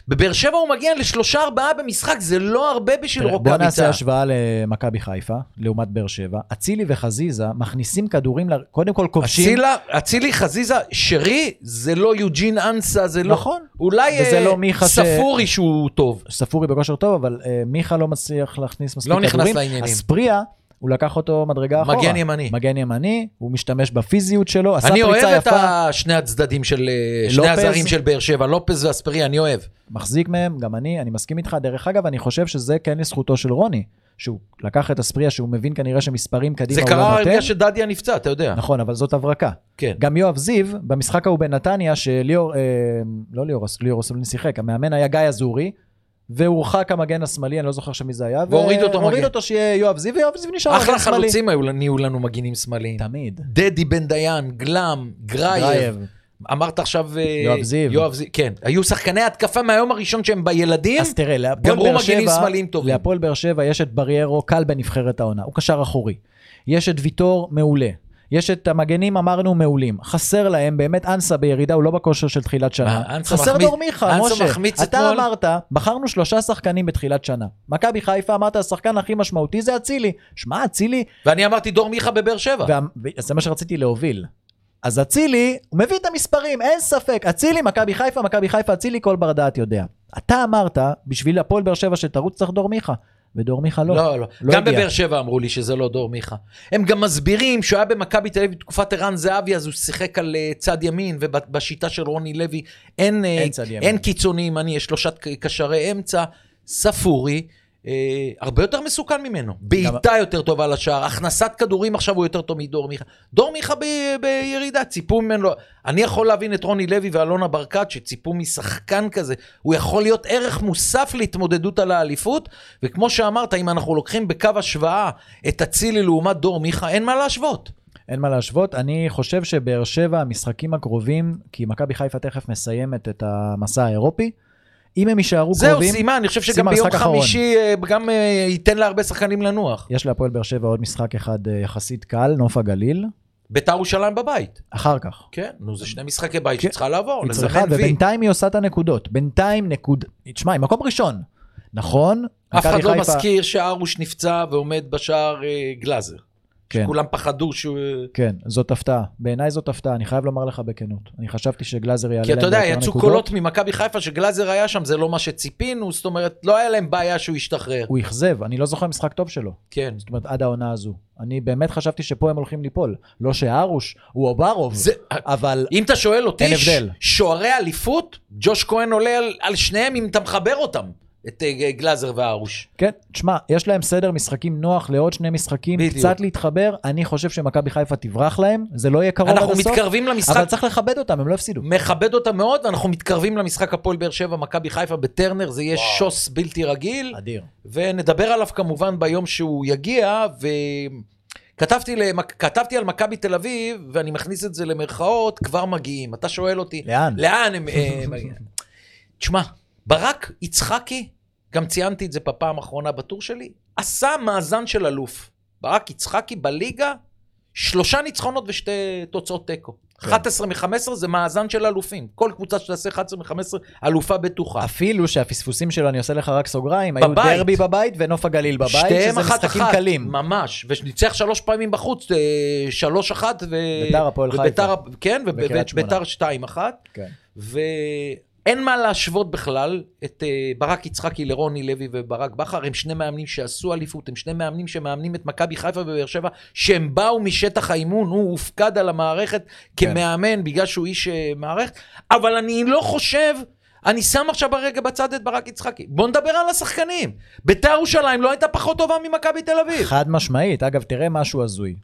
בבאר שבע הוא מגיע לשלושה ארבעה במשחק, זה לא הרבה בשביל תראה, בוא רוקאביצה. נעשה השוואה למכבי חיפה, לעומת באר שבע. אצילי וחזיזה מכניסים כדורים, קודם כל כובשים. אצילי, חזיזה, שרי, זה לא יוג'ין אנסה, זה לא... נכון. אולי אה, לא מיכה ש- ספורי שהוא טוב. ספורי בכושר טוב, אבל uh, מיכה לא מצליח להכניס מספיק לא כדורים. נכנס לעניינים. אספריה, הוא לקח אותו מדרגה אחורה. מגן ימני. מגן ימני, הוא משתמש בפיזיות שלו, עשה אני אוהב פריצה את יפה, שני הצדדים של, אה, שני. הזרים של באר שבע, לופז ואספרי, אני אוהב. מחזיק מהם, גם אני, אני מסכים איתך. דרך אגב, אני חושב שזה כן לזכותו של רוני, שהוא לקח את אספריה, שהוא מבין כנראה שמספרים קדימה זה הוא לא קרה נותן. בגלל שדדיה נפצע, אתה יודע. נכון, אבל זאת הברקה. כן. גם יואב זיו, במשחק ההוא בנתניה, שליאור, אה, לא ליאור, ליאור אסולין שיחק, המאמן היה גיא אזורי, והורחק המגן השמאלי, אני לא זוכר עכשיו מי זה היה, והוריד אותו והוריד מגן. אותו שיהיה יואב זיו, ויואב זיו נשאר אחלה מגן שמאלי. חלוצים היו, נהיו לנו מגינים שמאליים. תמיד. דדי בן דיין, גלם, גרייב. אמרת עכשיו... אה, יואב זיו. יואב זיו, כן. היו שחקני התקפה מהיום הראשון שהם בילדים. אז תראה, להפועל באר מגנים שבע. להפועל באר שבע יש את בריירו, קל בנבחרת העונה, הוא קשר אחורי. יש את ויטור, מעולה. יש את המגנים, אמרנו, מעולים. חסר להם, באמת אנסה בירידה, הוא לא בכושר של תחילת שנה. מה, אנסה חסר מחמיץ- דור מיכה, אנסה משה. מחמיץ אתה אתמול? אמרת, בחרנו שלושה שחקנים בתחילת שנה. מכבי חיפה, אמרת, השחקן הכי משמעותי זה אצילי. שמע, אצילי, ואני אמרתי דור מיכה בבאר שבע. וה- וזה מה שרציתי להוביל. אז אצילי, הוא מביא את המספרים, אין ספק. אצילי, מכבי חיפה, מכבי חיפה, אצילי, כל בר דעת יודע. אתה אמרת, בשביל הפועל באר שבע שתרוץ צריך דור מיכה. ודור מיכה לא. לא, לא. לא גם הגיע. בבאר שבע אמרו לי שזה לא דור מיכה. הם גם מסבירים שהוא היה במכבי תל אביב בתקופת ערן זהבי, אז הוא שיחק על אה, צד ימין, ובשיטה של רוני לוי אין, אה, אין. אין קיצוני ימני, יש שלושת קשרי אמצע. ספורי, הרבה יותר מסוכן ממנו. בעיטה יותר טובה לשער, הכנסת כדורים עכשיו הוא יותר טוב מדור מיכה. דור מיכה ב, בירידה, ציפו ממנו. אני יכול להבין את רוני לוי ואלונה ברקת, שציפו משחקן כזה. הוא יכול להיות ערך מוסף להתמודדות על האליפות, וכמו שאמרת, אם אנחנו לוקחים בקו השוואה את אצילי לעומת דור מיכה, אין מה להשוות. אין מה להשוות. אני חושב שבאר שבע, המשחקים הקרובים, כי מכבי חיפה תכף מסיימת את המסע האירופי, אם הם יישארו זהו, קרובים, סיימה, אני חושב שגם ביום משחק אחרון. חמישי אה, גם אה, ייתן להרבה שחקנים לנוח. יש להפועל באר שבע עוד משחק אחד אה, יחסית קל, נוף הגליל, ביתר ירושלים בבית. אחר כך. כן, נו, זה שני משחקי בית כן. שצריכה לעבור, היא צריכה. ובינתיים היא עושה את הנקודות. בינתיים נקוד... תשמע, היא מקום ראשון. נכון? אף אחד לא חיפה- מזכיר שארוש נפצע ועומד בשער אה, גלאזר. כן. כולם פחדו שהוא... כן, זאת הפתעה. בעיניי זאת הפתעה, אני חייב לומר לך בכנות. אני חשבתי שגלאזר יעלה כי להם אתה יודע, יצאו. קולות ממכבי חיפה שגלאזר היה שם, זה לא מה שציפינו, זאת אומרת, לא היה להם בעיה שהוא ישתחרר. הוא אכזב, אני לא זוכר משחק טוב שלו. כן. זאת אומרת, עד העונה הזו. אני באמת חשבתי שפה הם הולכים ליפול. לא שארוש הוא אוברוב, זה- אבל אם אתה שואל אותי, אין הבדל. שוערי אליפות, ג'וש כהן עולה על, על שניהם אם אתה מחבר אותם, את אה, גלאזר והרוש. כן, תשמע, יש להם סדר משחקים נוח לעוד שני משחקים, בדיוק. קצת להתחבר. אני חושב שמכבי חיפה תברח להם, זה לא יהיה קרוב עד אנחנו הסוף, מתקרבים למשחק, אבל צריך לכבד אותם, הם לא הפסידו. מכבד אותם מאוד, ואנחנו מתקרבים למשחק הפועל באר שבע, מכבי חיפה בטרנר, זה יהיה שוס בלתי רגיל. אדיר. ונדבר עליו כמובן ביום שהוא יגיע, וכתבתי למק... כתבתי על מכבי תל אביב, ואני מכניס את זה למרכאות, כבר מגיעים. אתה שואל אותי, לאן? לאן הם אה? תשמע, ברק יצחקי, גם ציינתי את זה בפעם האחרונה בטור שלי, עשה מאזן של אלוף. ברק יצחקי בליגה, שלושה ניצחונות ושתי תוצאות תיקו. כן. 11 מ-15 זה מאזן של אלופים. כל קבוצה שתעשה 11 מ-15, אלופה בטוחה. אפילו שהפספוסים שלו, אני עושה לך רק סוגריים, היו בבית. דרבי בבית ונוף הגליל בבית, שזה אחת משחקים אחת, קלים. ממש, וניצח שלוש פעמים בחוץ, אה, שלוש אחת, ו... ביתר, הפועל חיפה. כן. וביתר שתיים אחת, כן. ואין מה להשוות בכלל את אה, ברק יצחקי לרוני לוי וברק בכר, הם שני מאמנים שעשו אליפות, הם שני מאמנים שמאמנים את מכבי חיפה ובאר שבע, שהם באו משטח האימון, הוא הופקד על המערכת כן. כמאמן בגלל שהוא איש אה, מערכת, אבל אני לא חושב... אני שם עכשיו ברגע בצד את ברק יצחקי. בוא נדבר על השחקנים. ביתר ירושלים לא הייתה פחות טובה ממכבי תל אביב. חד משמעית. אגב, תראה משהו הזוי.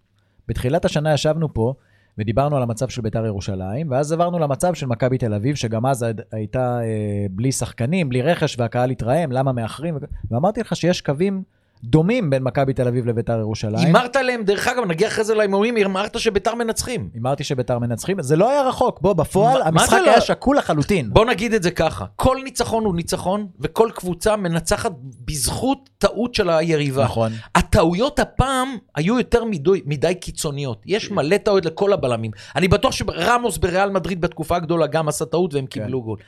בתחילת השנה ישבנו פה ודיברנו על המצב של ביתר ירושלים, ואז עברנו למצב של מכבי תל אביב, שגם אז הייתה אה, בלי שחקנים, בלי רכש, והקהל התרעם, למה מאחרים, ואמרתי לך שיש קווים דומים בין מכבי תל אביב לביתר ירושלים. הימרת להם, דרך אגב, נגיע אחרי זה להימורים, הימרת שביתר מנצחים. הימרתי שביתר מנצחים, זה לא היה רחוק, בוא, בפועל מה- מה המשחק לא? היה שקול לחלוטין. בוא נגיד את זה ככה, כל ניצחון הוא ניצחון, וכל קבוצה מנצחת בזכות טעות של היריבה. נכון. הטעויות הפעם היו יותר מדי, מדי קיצוניות. יש מלא טעויות לכל הבלמים. אני בטוח שרמוס בריאל מדריד בתקופה הגדולה גם עשה טעות והם קיבלו גול.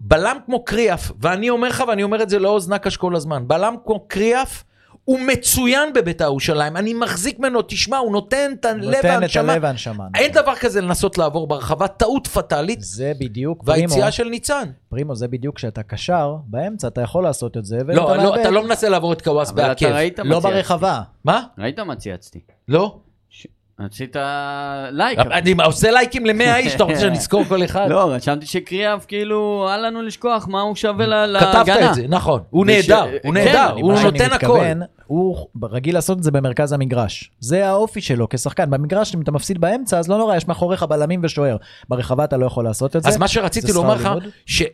בלם כמו קריאף, ואני אומר לך, ואני אומר את זה לאוז נקש כל הזמן, בלם כמו קריאף, הוא מצוין בבית"ר ירושלים, אני מחזיק ממנו, תשמע, הוא נותן את הלב נותן את והנשמה. הלב והנשמה. אין דבר כזה לנסות לעבור ברחבה, טעות פטאלית, זה בדיוק, פרימו, והיציאה של ניצן. פרימו, זה בדיוק כשאתה קשר, באמצע אתה יכול לעשות את זה, ואתה לא, לא. אתה לא מנסה לעבור את קוואס אבל אתה בעקב. ראית מה לא. ברחבה. מה? ראית מה צייצתי? לא? רצית לייק. אני עושה לייקים ל-100 איש, אתה רוצה שנזכור כל אחד? לא, רשמתי שקריאב, כאילו, אל לנו לשכוח מה הוא שווה להגנה. כתבת את זה, נכון. הוא נהדר, כן, הוא נהדר, אני- הוא נותן הכל. הוא רגיל לעשות את זה במרכז המגרש. זה האופי שלו כשחקן. במגרש, אם אתה מפסיד באמצע, אז לא נורא, יש מאחוריך בלמים ושוער. ברחבה אתה לא יכול לעשות את זה. אז מה שרציתי לומר לך.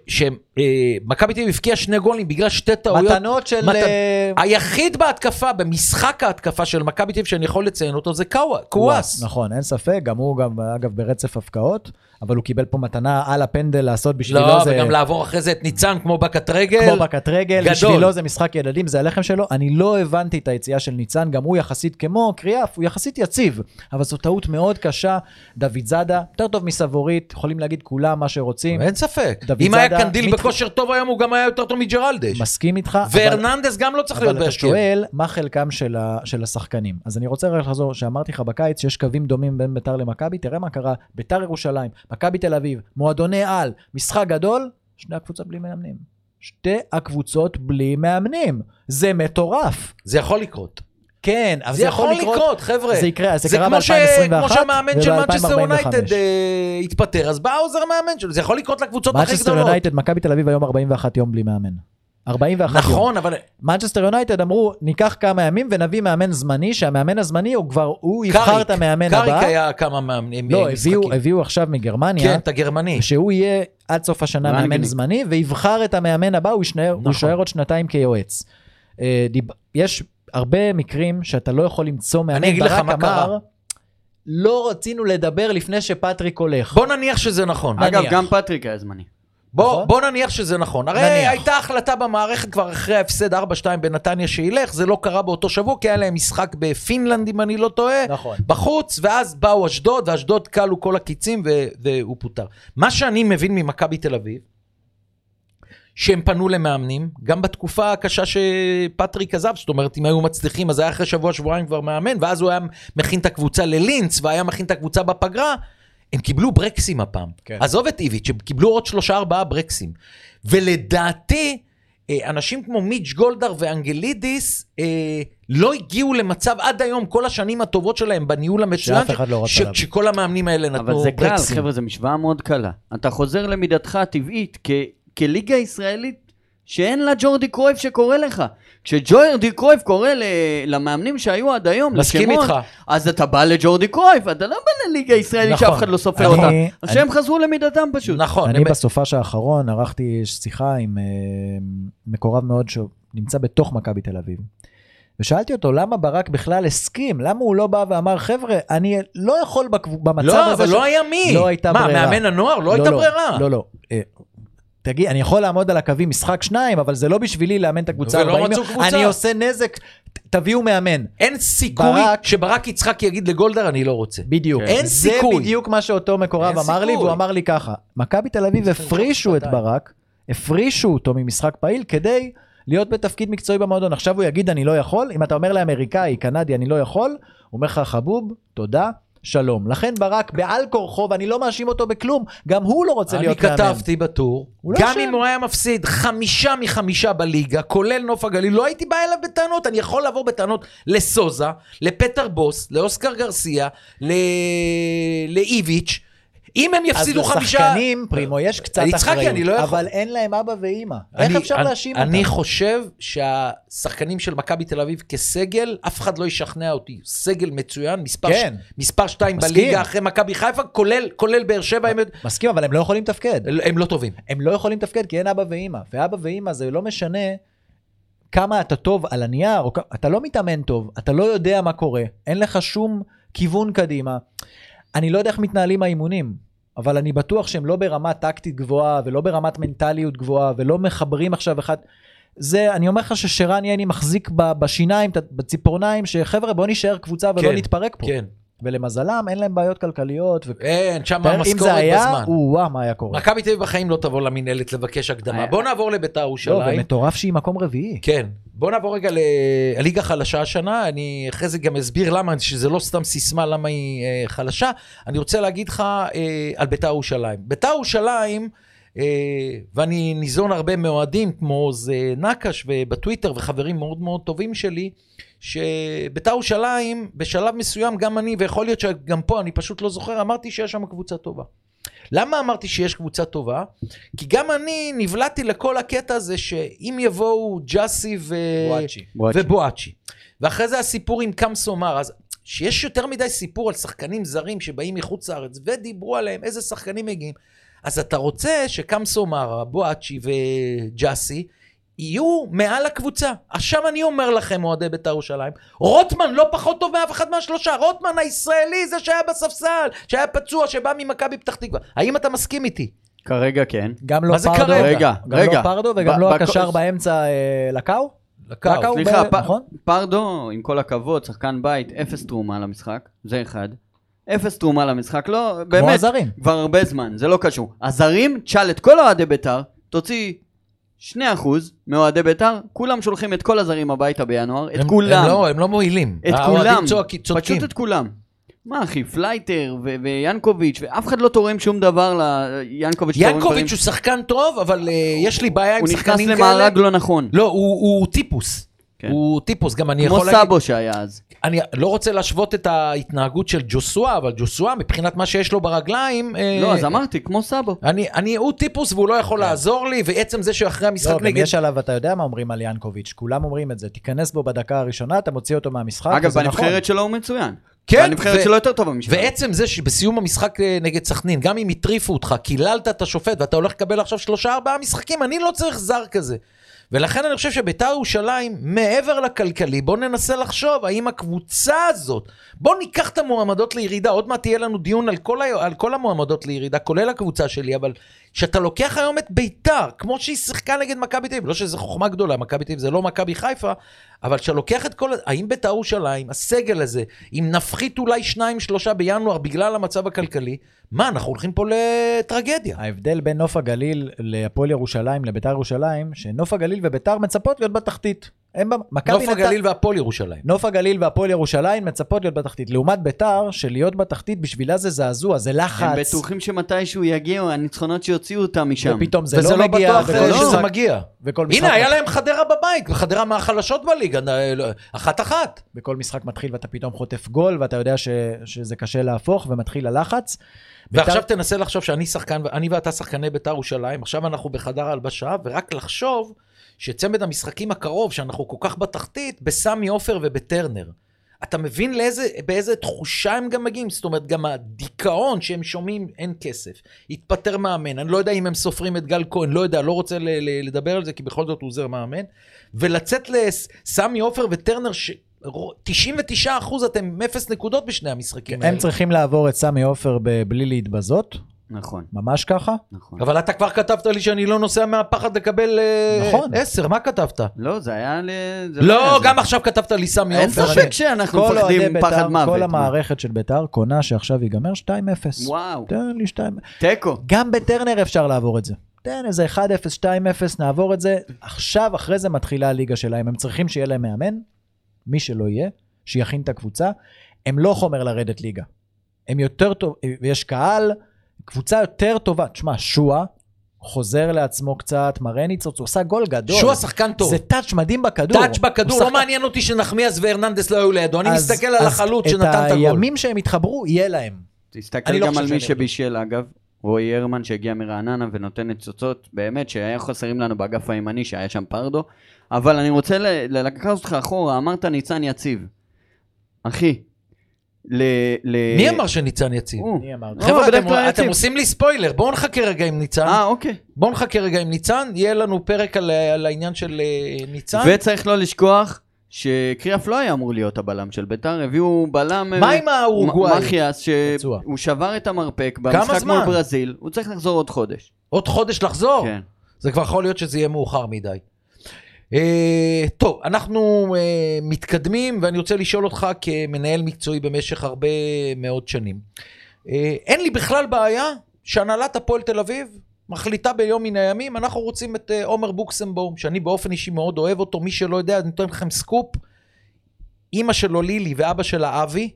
שמכבי תל אביב הבקיעה שני גולים בגלל שתי טעויות. מתנות של... מתן- אה, היחיד בהתקפה, במשחק ההתקפה של מכבי תל אביב שאני יכול לציין אותו, זה קוואס. נכון, אין ספק, גם הוא גם, אגב, ברצף הפקעות, אבל הוא קיבל פה מתנה על הפנדל לעשות בשבילו לא, זה... וגם לעבור אחרי זה את ניצן כמו בקט רגל. כמו בקט רגל, גדול. בשבילו זה משחק ילדים, זה הלחם שלו. אני לא הבנתי את היציאה של ניצן, גם הוא יחסית כמו קריאף, הוא יחסית יציב, אבל זו טעות מאוד קשה. דוד זאדה, יותר טוב מסבורית, יכולים להגיד כולם מה שרוצים. אין ספק. אם היה זאדה, קנדיל מת- בכושר טוב היום, הוא גם היה יותר טוב מג'רלדש. מסכים איתך, אבל, והרננדס גם לא צריך להיות אבל אתה. שואל מה חלקם של, ה, של השחקנים. אז אני רוצה רק לחזור, שאמרתי לך בקיץ שיש קווים דומים בין ביתר למכבי, תראה מה קרה, ביתר ירושלים, מכבי תל אביב, מועדוני על, משחק גדול, שני הקבוצות בלי מאמנים. שתי הקבוצות בלי מאמנים. זה מטורף. זה יכול לקרות. כן, אבל זה יכול לקרות, חבר'ה. זה יקרה, זה, זה קרה כמו ש- ב-2021 כמו שהמאמן של מנצ'סטר וב-2045. יונייטד אה, התפטר, אז בא העוזר מאמן שלו, זה יכול לקרות לקבוצות הכי מנצ'סטר גדולות. יונייטד, מכבי תל אביב היום 41 יום בלי מאמן. 41 יום. נכון, אבל מנצ'סטר יונייטד אמרו, ניקח כמה ימים ונביא מאמן זמני, שהמאמן הזמני הוא כבר, הוא יבחר קאריק, את המאמן קאריק הבא. היה כמה מאמנים, לא, אה, הביאו, משחקים. הביאו עכשיו מגרמניה, כן, את הגרמני. שהוא יהיה עד סוף השנה. מאמן זמני, ויבחר את המאמן הבא, הוא יישאר נכון. עוד שנתיים כיועץ. אה, דיב- יש הרבה מקרים שאתה לא יכול למצוא מאמן, אגיד לך מה קרה. לא רצינו לדבר לפני שפטריק הולך. בוא נניח שזה נכון. אגב, נניח. גם פטריק היה זמני. בוא, נכון? בוא נניח שזה נכון. הרי נניח. הייתה החלטה במערכת כבר אחרי ההפסד 4-2 בנתניה שילך, זה לא קרה באותו שבוע, כי היה להם משחק בפינלנד, אם אני לא טועה, נכון. בחוץ, ואז באו אשדוד, ואשדוד כלו כל הקיצים, ו- והוא פוטר. מה שאני מבין ממכבי תל אביב, שהם פנו למאמנים, גם בתקופה הקשה שפטריק עזב, זאת אומרת, אם היו מצליחים, אז היה אחרי שבוע, שבועיים כבר מאמן, ואז הוא היה מכין את הקבוצה ללינץ, והיה מכין את הקבוצה בפגרה, הם קיבלו ברקסים הפעם. כן. עזוב את איביץ', הם קיבלו עוד שלושה ארבעה ברקסים. ולדעתי, אה, אנשים כמו מיץ' גולדהר ואנגלידיס אה, לא הגיעו למצב עד היום, כל השנים הטובות שלהם בניהול המצוין, שאף אחד לא רצה ש-. שכל המאמנים האלה נתנו אבל זה קל, ברקסים. חבר'ה, זו משוואה מאוד קלה. אתה חוזר למידתך הטבעית כ- כליגה ישראלית שאין לה ג'ורדי קרויף שקורא לך. כשג'ורדי קרויף קורא ל- למאמנים שהיו עד היום, מסכים איתך. אז אתה בא לג'ורדי קרויף, אתה לא בא לליגה ישראלית נכון. שאף אחד לא סופר אני- אותה. אני- אז שהם חזרו למידתם פשוט. נכון. אני בסופש האחרון ערכתי שיחה עם אה, מקורב מאוד שנמצא בתוך מכבי תל אביב. ושאלתי אותו למה ברק בכלל הסכים, למה הוא לא בא ואמר חבר'ה, אני לא יכול במצב לא, הזה. אבל ש-" לא היה מי. לא הייתה מה, ברירה. מאמן הנוער? לא הייתה לא, ברירה. לא, לא. תגיד, אני יכול לעמוד על הקווים משחק שניים, אבל זה לא בשבילי לאמן את הקבוצה ולא 40 רצו יום. קבוצה. אני עושה נזק, תביאו מאמן. אין סיכוי ברק- שברק יצחק יגיד לגולדהר, אני לא רוצה. בדיוק. כן. אין זה סיכוי. בדיוק מה שאותו מקורב אמר לי, סיכוי. והוא אמר לי ככה, מכבי תל אביב הפרישו את. ברק, הפרישו אותו ממשחק פעיל כדי להיות בתפקיד מקצועי במועדון. עכשיו הוא יגיד אני לא יכול, אם אתה אומר לאמריקאי, קנדי, אני לא יכול, הוא אומר לך חבוב, תודה. שלום. לכן ברק בעל כורחו, ואני לא מאשים אותו בכלום, גם הוא לא רוצה אני להיות מאמן. כתבתי בטור, לא גם. אם הוא היה מפסיד חמישה מחמישה בליגה, כולל נוף הגליל, לא הייתי בא אליו בטענות, אני יכול לבוא בטענות לסוזה, לפטר בוס, לאוסקר גרסיה, לאיביץ', אם הם יפסידו אז חמישה... לשחקנים, פרימו, יש קצת יצחקי, אחריות, אני לא יכול. אבל אין להם אבא ואימא. איך אפשר להאשים אותם? אני חושב שהשחקנים של מכבי תל אביב כסגל, אף אחד לא ישכנע אותי. סגל מצוין, מספר, כן. ש... מספר שתיים מסכים. בליגה אחרי מכבי חיפה, כולל, כולל באר שבע, הם, מסכים, אבל הם לא יכולים לתפקד. הם לא טובים. הם לא יכולים לתפקד כי אין אבא ואימא. ואבא ואימא זה לא משנה כמה אתה טוב על הנייר, או... אתה לא מתאמן טוב, אתה לא יודע מה קורה, אין לך שום כיוון קדימה. אני לא יודע איך מתנהלים האימונים, אבל אני בטוח שהם לא ברמה טקטית גבוהה, ולא ברמת מנטליות גבוהה, ולא מחברים עכשיו אחד... זה, אני אומר לך ששרן יני מחזיק בשיניים, בציפורניים, שחבר'ה בוא נישאר קבוצה ולא כן, נתפרק פה. כן. ולמזלם אין להם בעיות כלכליות. ו... אין, שם תאר, אם המשכורת זה היה, בזמן. או-אה, מה היה קורה. מכבי תל אביב בחיים לא תבוא למינהלת לבקש הקדמה. היה- בוא נעבור לביתר לא, ירושלים. ומטורף שהיא מקום רביעי. כן. בוא נעבור רגע לליגה חלשה השנה, אני אחרי זה גם אסביר למה, שזה לא סתם סיסמה למה היא אה, חלשה. אני רוצה להגיד לך אה, על ביתר ירושלים. ביתר ירושלים, אה, ואני ניזון הרבה מאוהדים כמו זה נקש ובטוויטר וחברים מאוד מאוד טובים שלי, שביתר ירושלים בשלב מסוים גם אני, ויכול להיות שגם פה אני פשוט לא זוכר, אמרתי שיש שם קבוצה טובה. למה אמרתי שיש קבוצה טובה? כי גם אני נבלעתי לכל הקטע הזה שאם יבואו ג'אסי ו... בואצ'י. בואצ'י. ובואצ'י. ואחרי זה הסיפור עם קמסו מר, אז שיש יותר מדי סיפור על שחקנים זרים שבאים מחוץ לארץ ודיברו עליהם איזה שחקנים מגיעים, אז אתה רוצה שקמסו מר, בואצ'י וג'אסי יהיו מעל הקבוצה. עכשיו אני אומר לכם, אוהדי בית"ר ירושלים, רוטמן לא פחות טוב מאף אחד מהשלושה. רוטמן הישראלי, זה שהיה בספסל, שהיה פצוע, שבא ממכבי פתח תקווה. האם אתה מסכים איתי? כרגע כן. גם לא פרדו, כרגע? רגע, גם רגע. לא פרדו וגם ב- לא הקשר באמצע אה, לקאו? לקאו. סליחה, ב- פ- נכון? פרדו, עם כל הכבוד, שחקן בית, אפס תרומה למשחק, זה אחד. אפס תרומה למשחק, לא, כמו באמת, הזרים. כבר הרבה זמן, זה לא קשור. הזרים, תשאל את כל אוהדי בית"ר, תוציא 2% מאוהדי בית"ר, כולם שולחים את כל הזרים הביתה בינואר, את הם- כולם. הם לא, הם לא מועילים. את כולם, צועקים- צודקים. פשוט את כולם. מה אחי, פלייטר ו- ויאנקוביץ', ואף אחד לא תורם שום דבר ליאנקוביץ'. דברים- הוא שחקן טוב, אבל אה, יש לי בעיה עם הוא נכנס שחקנים כאלה. למארג לא נכון. לא, הוא הוא טיפוס. כן. הוא טיפוס, גם אני כמו יכול להגיד... סאבו שהיה אז. אני לא רוצה להשוות את ההתנהגות של ג'וסואה, אבל ג'וסואה, מבחינת מה שיש לו ברגליים... אה, לא, אז אמרתי, כמו סאבו. אני, אני, הוא טיפוס והוא לא יכול לעזור לי, ועצם זה שאחרי המשחק לא, גם נגד... יש עליו, אתה יודע מה אומרים על ינקוביץ', כולם אומרים את זה, תיכנס בו בדקה הראשונה, אתה מוציא אותו מהמשחק, אגב, וזה נכון. בנבחרת שלו הוא מצוין. כן, והנבחרת ו- שלו יותר טובה משלו. ועצם זה שבסיום המשחק אה, נגד סכנין, גם אם הטריפו אותך, קיללת את השופט ואתה הולך לקבל עכשיו שלושה ארבעה משחקים, אני לא צריך זר כזה. ולכן אני חושב שביתר ירושלים, מעבר לכלכלי, בוא ננסה לחשוב האם הקבוצה הזאת, בוא ניקח את המועמדות לירידה, עוד מעט יהיה לנו דיון על כל, ה... על כל המועמדות לירידה, כולל הקבוצה שלי, אבל שאתה לוקח היום את ביתר, כמו שהיא שיחקה נגד מכבי תל אביב, לא שזו חוכמה גדולה, מכבי תל אביב זה לא מכבי חיפה, אבל שאתה לוקח את כל, האם ביתר ירושלים, הסגל הזה, אם נפחית אולי שניים שלושה בינואר בגלל המצב הכלכלי, מה, אנחנו הולכים פה לטרגדיה. ההבדל בין נוף הגליל להפועל ירושלים לביתר ירושלים, שנוף הגליל וביתר מצפות להיות בתחתית. הם ב- מכבי נוף הגליל והפועל ירושלים. נוף הגליל והפועל ירושלים מצפות להיות בתחתית. לעומת ביתר, שלהיות בתחתית בשבילה זה זעזוע, זה לחץ. הם בטוחים שמתישהו יגיעו הניצחונות שיוציאו אותם משם. ופתאום זה וזה לא מגיע, בטוח וכל אה, שזה מגיע. הנה, היה להם חדרה בבית, וחדרה מהחלשות בליגה, אה, לא, אחת-אחת. וכל משחק מתחיל ואתה פתאום חוטף גול, ואתה יודע ש, שזה קשה להפוך, ומתחיל הלחץ. ועכשיו תנסה לחשוב שאני שחקן, אני ואתה שחקני בית"ר ירושלים, עכשיו אנחנו בחדר ההלבשה, ורק לחשוב שצמד המשחקים הקרוב, שאנחנו כל כך בתחתית, בסמי עופר ובטרנר. אתה מבין לאיזה, באיזה תחושה הם גם מגיעים? זאת אומרת, גם הדיכאון שהם שומעים, אין כסף. התפטר מאמן, אני לא יודע אם הם סופרים את גל כהן, לא יודע, לא רוצה ל- ל- לדבר על זה, כי בכל זאת הוא עוזר מאמן. ולצאת לסמי עופר וטרנר, ש... 99 אחוז אתם עם אפס נקודות בשני המשחקים האלה. הם צריכים לעבור את סמי עופר ב- בלי להתבזות, נכון, ממש ככה. נכון. אבל אתה כבר כתבת לי שאני לא נוסע מהפחד לקבל אה, נכון. עשר, מה כתבת? לא, זה היה ל... זה היה לא, זה. גם עכשיו כתבת לי סמי אין עופר. ספק אני- שאנחנו מפחדים פחד בית"ר, מוות. כל המערכת של בית"ר קונה שעכשיו ייגמר 2-0. וואו, תן לי 2... תיקו. גם בטרנר אפשר לעבור את זה. תן איזה 1-0, 2-0, נעבור את זה. עכשיו, אחרי זה מתחילה הליגה שלהם. הם צריכים שיהיה להם מאמן, מי שלא יהיה, שיכין את הקבוצה. הם לא חומר לרדת ליגה. הם יותר טוב, ויש קהל, קבוצה יותר טובה. תשמע, שואה חוזר לעצמו קצת, מראה ניצוץ, הוא עשה גול גדול. שועה שחקן טוב. זה טאץ' מדהים בכדור. טאץ' בכדור, לא מעניין אותי שנחמיאס והרננדס לא היו לידו, אני אז- מסתכל על החלוץ שנתן את את הגול. הימים שהם יתחברו, יהיה להם. תסתכל אני לא גם על מי שבישל אגב, רועי הרמן שהגיע מרעננה ונותן ניצוצות, באמת שהיה חסרים לנו באגף הימני שהיה שם פרדו, אבל אני רוצה לקחת אותך אחורה, אמרת ניצן יציב. אחי, ל... ל- מי אמר שניצן יציב? אני אמרתי. לא, חבר'ה, אתם- אתם. עושים לי ספוילר, בואו נחכה רגע עם ניצן. אה, אוקיי. בואו נחכה רגע עם ניצן, יהיה לנו פרק על על העניין של אה, ניצן. וצריך לא לשכוח שקריאף לא היה אמור להיות הבלם של ביתר, הביאו בלם... מה אה, עם האורוגוואי? מחיאס. שהוא שבר את המרפק במשחק זמן? מול ברזיל, הוא צריך לחזור עוד חודש. עוד חודש לחזור? כן. זה כבר יכול להיות שזה יהיה מאוחר מדי. אה, טוב, אנחנו אה, מתקדמים, ואני רוצה לשאול אותך כמנהל מקצועי במשך הרבה מאוד שנים. אה, אין לי בכלל בעיה שהנהלת הפועל תל אביב מחליטה ביום מן הימים, אנחנו רוצים את עומר בוקסנבוים, שאני באופן אישי מאוד אוהב אותו, מי שלא יודע, אני נותן לכם סקופ. אימא שלו לילי ואבא שלו אבי,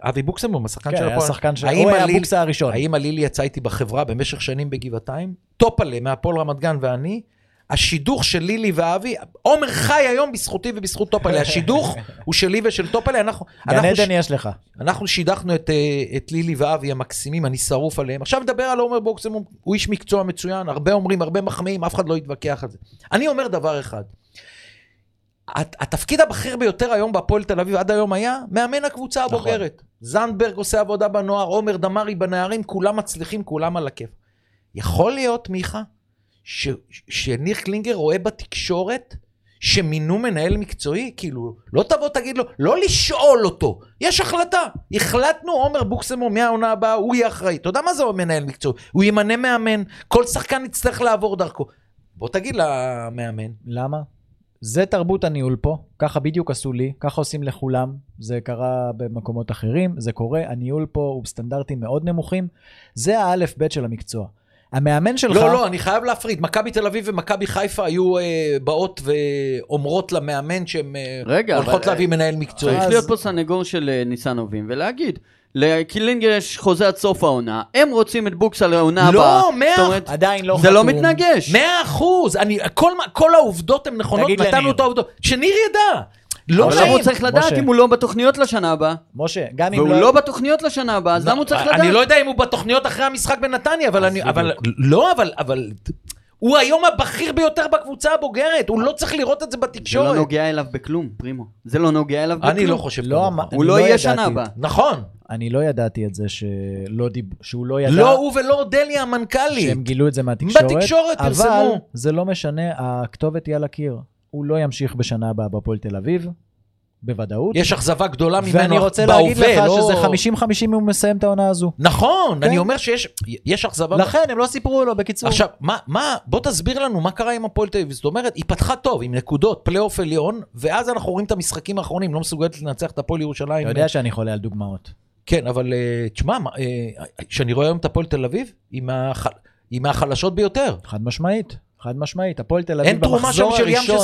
אבי בוקסנבוים, השחקן כן, של הפועל, שחקן של... האם הוא היה הבוקסה הראשון. האמא לילי יצאה איתי בחברה במשך שנים בגבעתיים, טופלה מהפועל רמת גן ואני, השידוך של לילי ואבי, עומר חי היום בזכותי ובזכות טופלה, השידוך הוא שלי ושל טופלה, אנחנו, גן עדן יש לך. אנחנו שידכנו את, אה, את לילי ואבי המקסימים, אני שרוף עליהם. עכשיו נדבר על עומר בוקסמום, הוא איש מקצוע מצוין, הרבה אומרים, הרבה מחמיאים, אף אחד לא יתווכח על זה. אני אומר דבר אחד, הת- התפקיד הבכיר ביותר היום בהפועל תל אביב עד היום היה מאמן הקבוצה נכון. הבוגרת. זנדברג עושה עבודה בנוער, עומר דמארי בנערים, כולם מצליחים, כולם על הכיף. יכול להיות, מיכה, ש- שניר קלינגר רואה בתקשורת שמינו מנהל מקצועי? כאילו, לא תבוא תגיד לו, לא לשאול אותו, יש החלטה. החלטנו, עומר בוקסמו מהעונה הבאה, הוא יהיה אחראי. אתה יודע מה זה מנהל מקצועי? הוא ימנה מאמן, כל שחקן יצטרך לעבור דרכו. בוא תגיד למאמן. למה? זה תרבות הניהול פה, ככה בדיוק עשו לי, ככה עושים לכולם, זה קרה במקומות אחרים, זה קורה, הניהול פה הוא בסטנדרטים מאוד נמוכים, זה האלף בית של המקצוע. המאמן שלך, לא, לא, אני חייב להפריד. מכבי תל אביב ומכבי חיפה היו אה, באות ואומרות למאמן שהן אה, רגע, הולכות אבל- להביא מנהל מקצועי. צריך אז- להיות פה סנגור של אה, ניסנובים ולהגיד, לקילינגר יש חוזה עד סוף העונה, הם רוצים את בוקסה לעונה לא, הבאה. מאה- זאת אומרת, עדיין לא זה לא חתום. מתנגש. מאה אחוז, אני, כל, כל העובדות הן נכונות, נתנו לניר. את העובדות. שניר ידע. לא אבל למה הוא. צריך לדעת משה. אם הוא לא בתוכניות לשנה הבאה? משה, גם אם והוא לא... לא בתוכניות לשנה הבאה, אז למה הוא צריך לדעת? אני לא יודע אם הוא בתוכניות אחרי המשחק בנתניה, אבל אני, אבל, לא, אבל, אבל, הוא היום הבכיר ביותר בקבוצה הבוגרת, הוא לא צריך לראות את זה זה לא בתקשורת. נוגע אליו בכלום, פרימו. זה לא נוגע אליו בכלום. אני לא חושב לא כמוך. הוא אני לא לא יהיה ידעתי. שנה הבאה. נכון. אני לא ידעתי את זה שלא דיב... שהוא לא ידע... לא הוא ולא אודליה המנכ"לית. שהם גילו את זה מהתקשורת. בתקשורת אבל פרסמו. זה לא משנה, הכתובת היא על הקיר. הוא לא ימשיך בשנה הבאה בהפועל תל אביב, בוודאות. יש אכזבה גדולה ממנו ואני רוצה להגיד בהווה, לך לא- שזה 50-50 אם הוא מסיים את העונה הזו. נכון, כן. אני אומר שיש יש אכזבה. לכן הם לא סיפרו לו, בקיצור. עכשיו, מה, מה, בוא תסביר לנו מה קרה עם הפועל תל אביב. זאת אומרת, היא פתחה טוב, עם נקודות, פלייאוף עליון, ואז אנחנו רואים את המשחקים האחרונים, לא מסוגלת לנצח את הפועל ירושלים. אתה יודע שאני חולה על דוגמאות. כן, אבל אה, תשמע, אה, כשאני רואה היום את הפועל תל אביב, היא מהח- היא מהחלשות ביותר. חד משמעית, חד משמעית. הפועל תל אביב אין במחזור הראשון.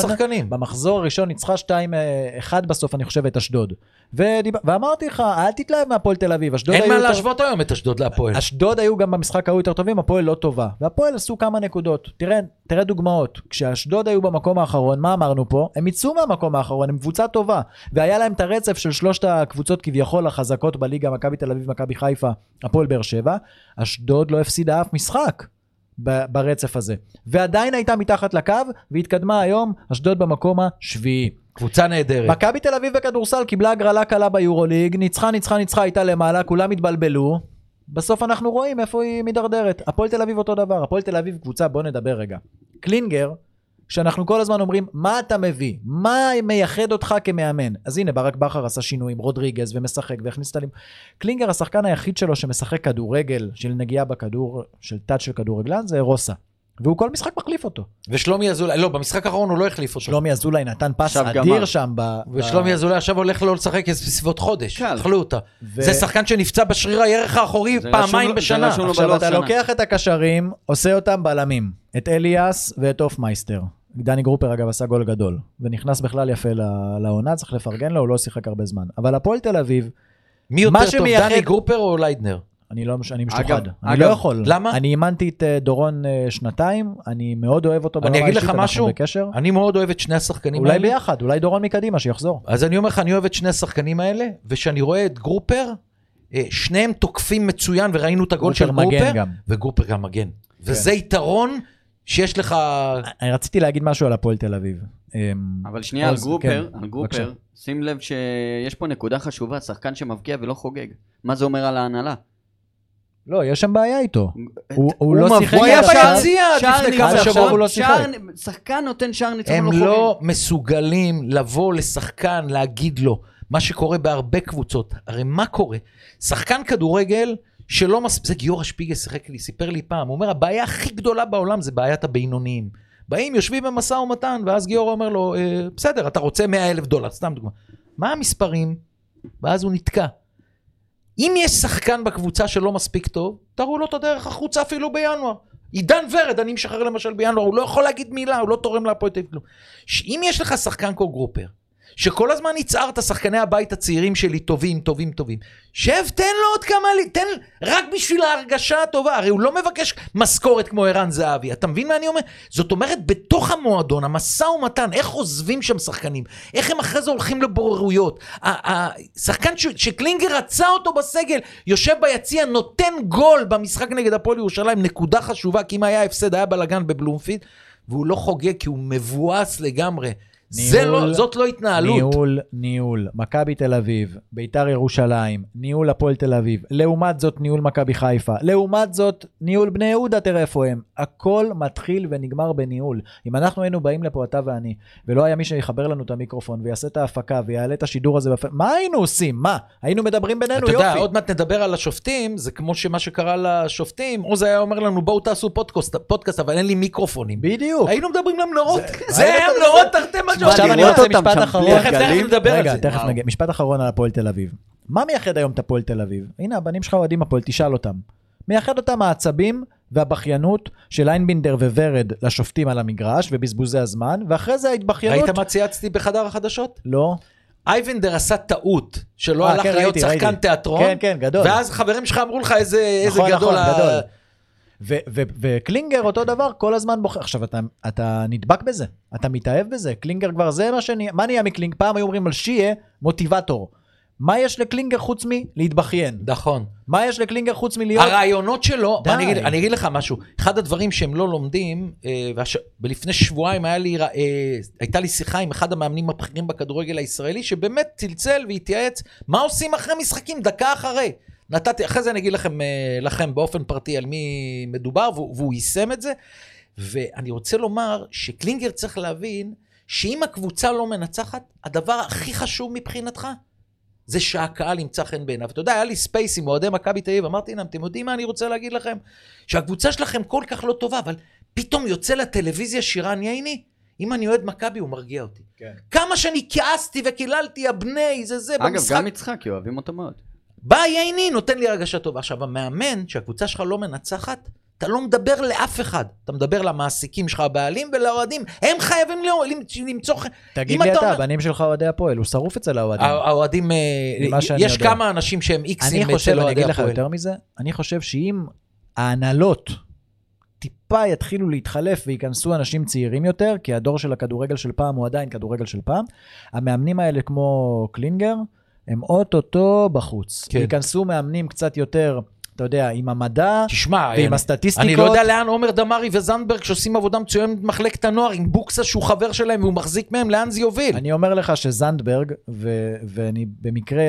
במחזור הראשון ניצחה 2-1 בסוף, אני חושב, את אשדוד. ודיב... ואמרתי לך, אל תתלהב מהפועל תל אביב, אשדוד אין היו מה יותר- להשוות היום את אשדוד להפועל. אשדוד היו גם במשחק ההוא יותר טובים, הפועל לא טובה. והפועל עשו כמה נקודות. תראה, תראה דוגמאות. כשאשדוד היו במקום האחרון, מה אמרנו פה? הם יצאו מהמקום האחרון, הם קבוצה טובה. והיה להם את הרצף של שלושת הקבוצות כביכול החזקות בליגה, מכבי תל אביב, מכבי חיפה, הפועל באר שבע. אשדוד לא הפסידה אף משחק. ברצף הזה. ועדיין הייתה מתחת לקו, והתקדמה היום, אשדוד במקום השביעי. קבוצה נהדרת. מכבי תל אביב בכדורסל קיבלה הגרלה קלה ביורוליג, ניצחה, ניצחה, ניצחה, הייתה למעלה, כולם התבלבלו. בסוף אנחנו רואים איפה היא מידרדרת. הפועל תל אביב אותו דבר, הפועל תל אביב קבוצה, בוא נדבר רגע. קלינגר, שאנחנו כל הזמן אומרים, מה אתה מביא? מה מייחד אותך כמאמן? אז הנה, ברק בכר עשה שינויים, רודריגז, ומשחק, והכניס את הלימ... קלינגר, השחקן היחיד שלו שמשחק כדורגל, של נגיעה בכדור, של תת של כדורגלן, זה רוסה. והוא כל משחק מחליף אותו. ושלומי אזולאי, לא, במשחק האחרון הוא לא החליף אותו. שלומי אזולאי נתן פס אדיר גמר. שם ב... ושלומי אזולאי עכשיו הולך לא לשחק בסביבות חודש. קל. אכלו אותה. ו- זה שחקן שנפצע בשריר הירך האחורי פעמיים בשנה. עכשיו אתה שנה. לוקח את הקשרים, עושה אותם בלמים. את אליאס ואת אופמייסטר. דני גרופר אגב עשה גול גדול, ונכנס בכלל יפה לעונה, צריך לפרגן לו, הוא לא שיחק הרבה זמן. אבל הפועל תל אביב, מי יותר טוב, שמייחד- דני גרופר או ליידנר? אני לא, אני משוחד. אגב- אני אגב, לא יכול. למה? אני אימנתי את אה, דורון אה, שנתיים, אני מאוד אוהב אותו ברמה האישית, לך אנחנו משהו? בקשר. אני מאוד אוהב את שני השחקנים אולי האלה. ביחד, אולי דורון מקדימה, שיחזור. אז אני אומר לך, אני אוהב את שני השחקנים האלה, וכשאני רואה את גרופר, אה, שניהם תוקפים מצוין, וראינו את הגול של גרופר גם. וגרופר גם מגן. וזה יתרון שיש לך... אני רציתי להגיד משהו על הפועל תל אביב. אמ, אבל שנייה, על גרופר, כן, על בבקשה. גרופר, שים לב שיש פה נקודה חשובה, שחקן שמבקיע ולא חוגג. מה זה אומר על ההנהלה? לא, יש שם בעיה איתו. הוא- הוא לא שיחק הוא היה. ביציע לפני כמה שבועות. הוא לא שיחק. שחקן נותן שער ניצחון הם לא חוגג. לא מסוגלים לבוא לשחקן, להגיד לו, מה שקורה בהרבה קבוצות. הרי מה קורה? שחקן כדורגל שלא מספיק, זה גיורא שפיגל שיחק לי, סיפר לי פעם, הוא אומר, הבעיה הכי גדולה בעולם זה בעיית הבינוניים. באים, יושבים במשא ומתן, ואז גיורא אומר לו, "אה, בסדר, אתה רוצה 100 אלף דולר, סתם דוגמה. מה המספרים? ואז הוא נתקע. אם יש שחקן בקבוצה שלא מספיק טוב, תראו לו את הדרך החוצה אפילו בינואר. עידן ורד, אני משחרר למשל בינואר, הוא לא יכול להגיד מילה, הוא לא תורם להפועל תל אביב. שאם יש לך שחקן כמו גרופר, שכל הזמן יצהרת שחקני הבית הצעירים שלי טובים, טובים, טובים, שב, תן לו עוד כמה, תן, רק בשביל ההרגשה הטובה, הרי הוא לא מבקש משכורת כמו ערן זהבי, אתה מבין מה אני אומר? זאת אומרת, בתוך המועדון, המשא ומתן, איך עוזבים שם שחקנים, איך הם אחרי זה הולכים לבוררויות. השחקן ש- שקלינגר רצה אותו בסגל, יושב ביציע, נותן גול במשחק נגד הפועל ירושלים, נקודה חשובה, כי אם היה הפסד, היה בלאגן בבלומפילד, והוא לא חוגג כי הוא מבואס לגמרי. זה לא, זאת לא התנהלות. ניהול, ניהול, מכבי תל אביב, ביתר ירושלים, ניהול הפועל תל אביב, לעומת זאת ניהול מכבי חיפה, לעומת זאת ניהול בני יהודה, תראה איפה הם. הכל מתחיל ונגמר בניהול. אם אנחנו היינו באים לפה, אתה ואני, ולא היה מי שיחבר לנו את המיקרופון ויעשה את ההפקה ויעלה את השידור הזה, בפ... מה היינו עושים? מה? היינו מדברים בינינו, אתה יופי. יודע, עוד מעט נדבר על השופטים, זה כמו שמה שקרה לשופטים, עוז היה אומר לנו, בואו תעשו פודקאסט, פודקאסט, אבל אין לי מיקרופונים. בדיוק. היינו מדברים למנורות, זה- זה היה מנורות תרתי. עכשיו אני רוצה משפט אחרון. רגע. תכף. נגיע. משפט אחרון על הפועל תל אביב. מה מייחד היום את הפועל תל אביב? הנה, הבנים שלך אוהדים הפועל, תשאל אותם. מייחד אותם העצבים והבכיינות של איינבינדר וורד לשופטים על המגרש ובזבוזי הזמן, ואחרי זה ההתבכיינות... ראית מה צייצתי בחדר החדשות? לא. אייבנדר עשה טעות, שלא אה, הלך כן, להיות שחקן. תיאטרון, כן, כן, גדול. ואז חברים שלך אמרו לך איזה נכון, גדול. וקלינגר אותו דבר, כל הזמן בוחר. עכשיו, אתה, אתה נדבק בזה, אתה מתאהב בזה. קלינגר כבר זה מה שנהיה, מה נהיה מקלינגר? פעם היו אומרים על שייע, מוטיבטור. מה יש לקלינגר חוץ מלהתבכיין? נכון. מה יש לקלינגר חוץ מלהיות... הרעיונות שלו, די. אני אגיד, אני אגיד לך משהו, אחד הדברים שהם לא לומדים, אה, והש... ולפני שבועיים היה לי, אה, הייתה לי שיחה עם אחד המאמנים הבכירים בכדורגל הישראלי, שבאמת צלצל והתייעץ, מה עושים אחרי משחקים, דקה אחרי. נתתי, אחרי זה אני אגיד לכם, אה, לכם באופן פרטי על מי מדובר, והוא, והוא יישם את זה. ואני רוצה לומר שקלינגר צריך להבין שאם הקבוצה לא מנצחת, הדבר הכי חשוב מבחינתך זה שהקהל ימצא חן בעיניו. אתה יודע, היה לי space עם אוהדי מכבי תל אביב, אמרתי להם, אתם יודעים מה אני רוצה להגיד לכם? שהקבוצה שלכם כל כך לא טובה, אבל פתאום יוצא לטלוויזיה שירן ייני, אם אני אוהד מכבי הוא מרגיע אותי. כן. כמה שאני כעסתי וקיללתי, הבני, זה זה, אגב, במשחק. גם יצחקי, אוהבים אותו מאוד. בא ייני, נותן לי הרגשה טובה. עכשיו, המאמן, שהקבוצה שלך לא מנצחת, אתה לא מדבר לאף אחד. אתה מדבר למעסיקים שלך, הבעלים ולאוהדים. הם חייבים לא- למצוא... תגיד לי אתה אומר- הבנים שלך אוהדי הפועל, הוא שרוף אצל האוהדים. האוהדים, אה, יש יודע. כמה אנשים שהם איקסים אני חושב, אצל אני אוהדי אגיד לך הפועל. יותר מזה, אני חושב שאם ההנהלות טיפה יתחילו להתחלף וייכנסו אנשים צעירים יותר, כי הדור של הכדורגל של פעם הוא עדיין כדורגל של פעם, המאמנים האלה כמו קלינגר, הם אוטוטו בחוץ. כן. ייכנסו מאמנים קצת יותר, אתה יודע, עם המדע תשמע, ועם אני- הסטטיסטיקות. אני לא יודע לאן עומר דמארי וזנדברג שעושים עבודה מצוינת במחלקת הנוער, עם בוקסה שהוא חבר שלהם והוא מחזיק מהם, לאן זה יוביל? אני אומר לך שזנדברג, ו- ואני במקרה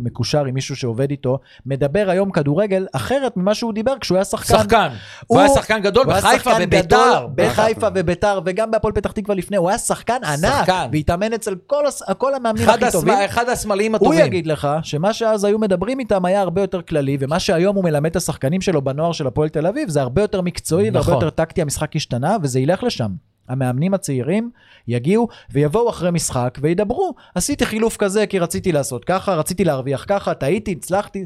מקושר עם מישהו שעובד איתו, מדבר היום כדורגל אחרת ממה שהוא דיבר כשהוא היה שחקן. שחקן. הוא הוא- היה שחקן גדול הוא בחיפה. גדול בחיפה וביתר, וגם בהפועל פתח תקווה לפני, הוא היה שחקן ענק, שחקן. והתאמן אצל כל כל המאמנים הכי טובים. השמאל- אחד הוא הטובים. יגיד לך שמה שאז היו מדברים איתם היה הרבה יותר כללי, ומה שהיום הוא מלמד את השחקנים שלו בנוער של הפועל תל אביב, זה הרבה יותר מקצועי והרבה נכון. יותר טקטי, המשחק השתנה, וזה ילך לשם. המאמנים הצעירים יגיעו ויבואו אחרי משחק וידברו, עשיתי חילוף כזה כי רציתי לעשות ככה, רציתי להרוויח ככה, טעיתי, הצלחתי.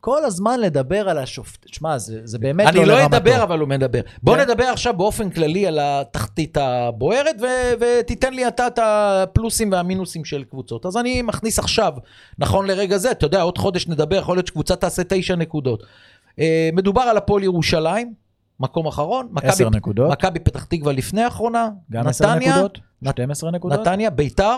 כל הזמן לדבר על השופט, שמע, זה, זה באמת אני לא לא לרמתו. אדבר, אבל הוא מדבר. בוא כן. נדבר עכשיו באופן כללי על התחתית הבוערת, ו- ותיתן לי אתה את הפלוסים והמינוסים של קבוצות. אז אני מכניס עכשיו, נכון לרגע זה, אתה יודע, עוד חודש נדבר, יכול להיות שקבוצה תעשה תשע נקודות. אה, מדובר על הפועל ירושלים, מקום אחרון. מכבי- עשר נקודות. מכבי פתח תקווה לפני האחרונה. גם 10 נתניה, נקודות? 12 נקודות? נתניה, ביתר,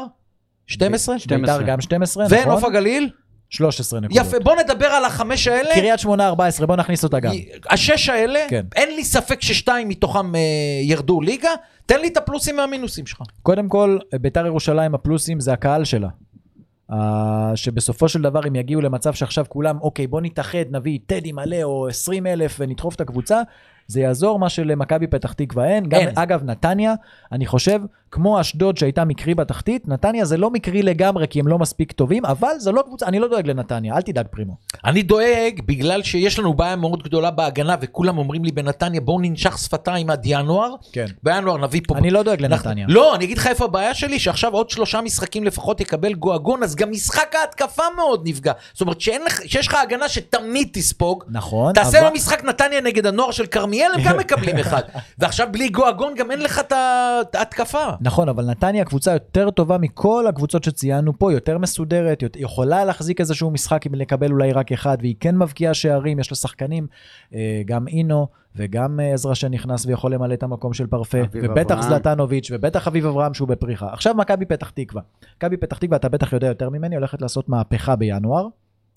12. 12. ביתר גם 12, נכון? ונוף הגליל. 13 נקודות. יפה, בוא נדבר על החמש האלה. קריית שמונה 14, בוא נכניס אותה גם. השש האלה, כן. אין לי ספק ששתיים מתוכם אה, ירדו ליגה, תן לי את הפלוסים והמינוסים שלך. קודם כל, ביתר ירושלים הפלוסים זה הקהל שלה. Uh, שבסופו של דבר הם יגיעו למצב שעכשיו כולם, אוקיי, בוא נתאחד, נביא טדי מלא או 20 אלף ונדחוף את הקבוצה, זה יעזור מה שלמכבי פתח תקווה אין. גם, אין. אגב, נתניה, אני חושב, כמו אשדוד שהייתה מקרי בתחתית, נתניה זה לא מקרי לגמרי כי הם לא מספיק טובים, אבל זה לא קבוצה, אני לא דואג לנתניה, אל תדאג פרימו. אני דואג בגלל שיש לנו בעיה מאוד גדולה בהגנה וכולם אומרים לי בנתניה בואו ננשך שפתיים עד ינואר. כן. בינואר נביא פה... אני לא דואג אנחנו- לנתניה. לא, אני אגיד לך איפה הבעיה שלי, שעכשיו עוד שלושה משחקים לפחות יקבל גועגון, אז גם משחק ההתקפה מאוד נפגע. זאת אומרת שיש לך הגנה שתמיד תספוג. נכון, תעשה אבל- לו משחק נתניה נגד הנוער של כרמיאל, הם גם מקבלים אחד. ועכשיו בלי גועגון גם אין לך את ההתקפה. נכון, אבל נתניה קבוצה יותר טובה מכל הקבוצות שציינו פה, יותר מסודרת, יכולה להחזיק איזשהו משחק אם לקבל אולי רק אחד, והיא כן מבקיעה שערים, יש לה שחקנים, אה, גם אינו וגם אה, עזרא שנכנס ויכול למלא את המקום של פרפה, ובטח. זלטנוביץ', ובטח אביב אברהם שהוא בפריחה. עכשיו מכבי פתח תקווה. מכבי פתח תקווה, אתה בטח יודע יותר ממני, הולכת לעשות מהפכה בינואר.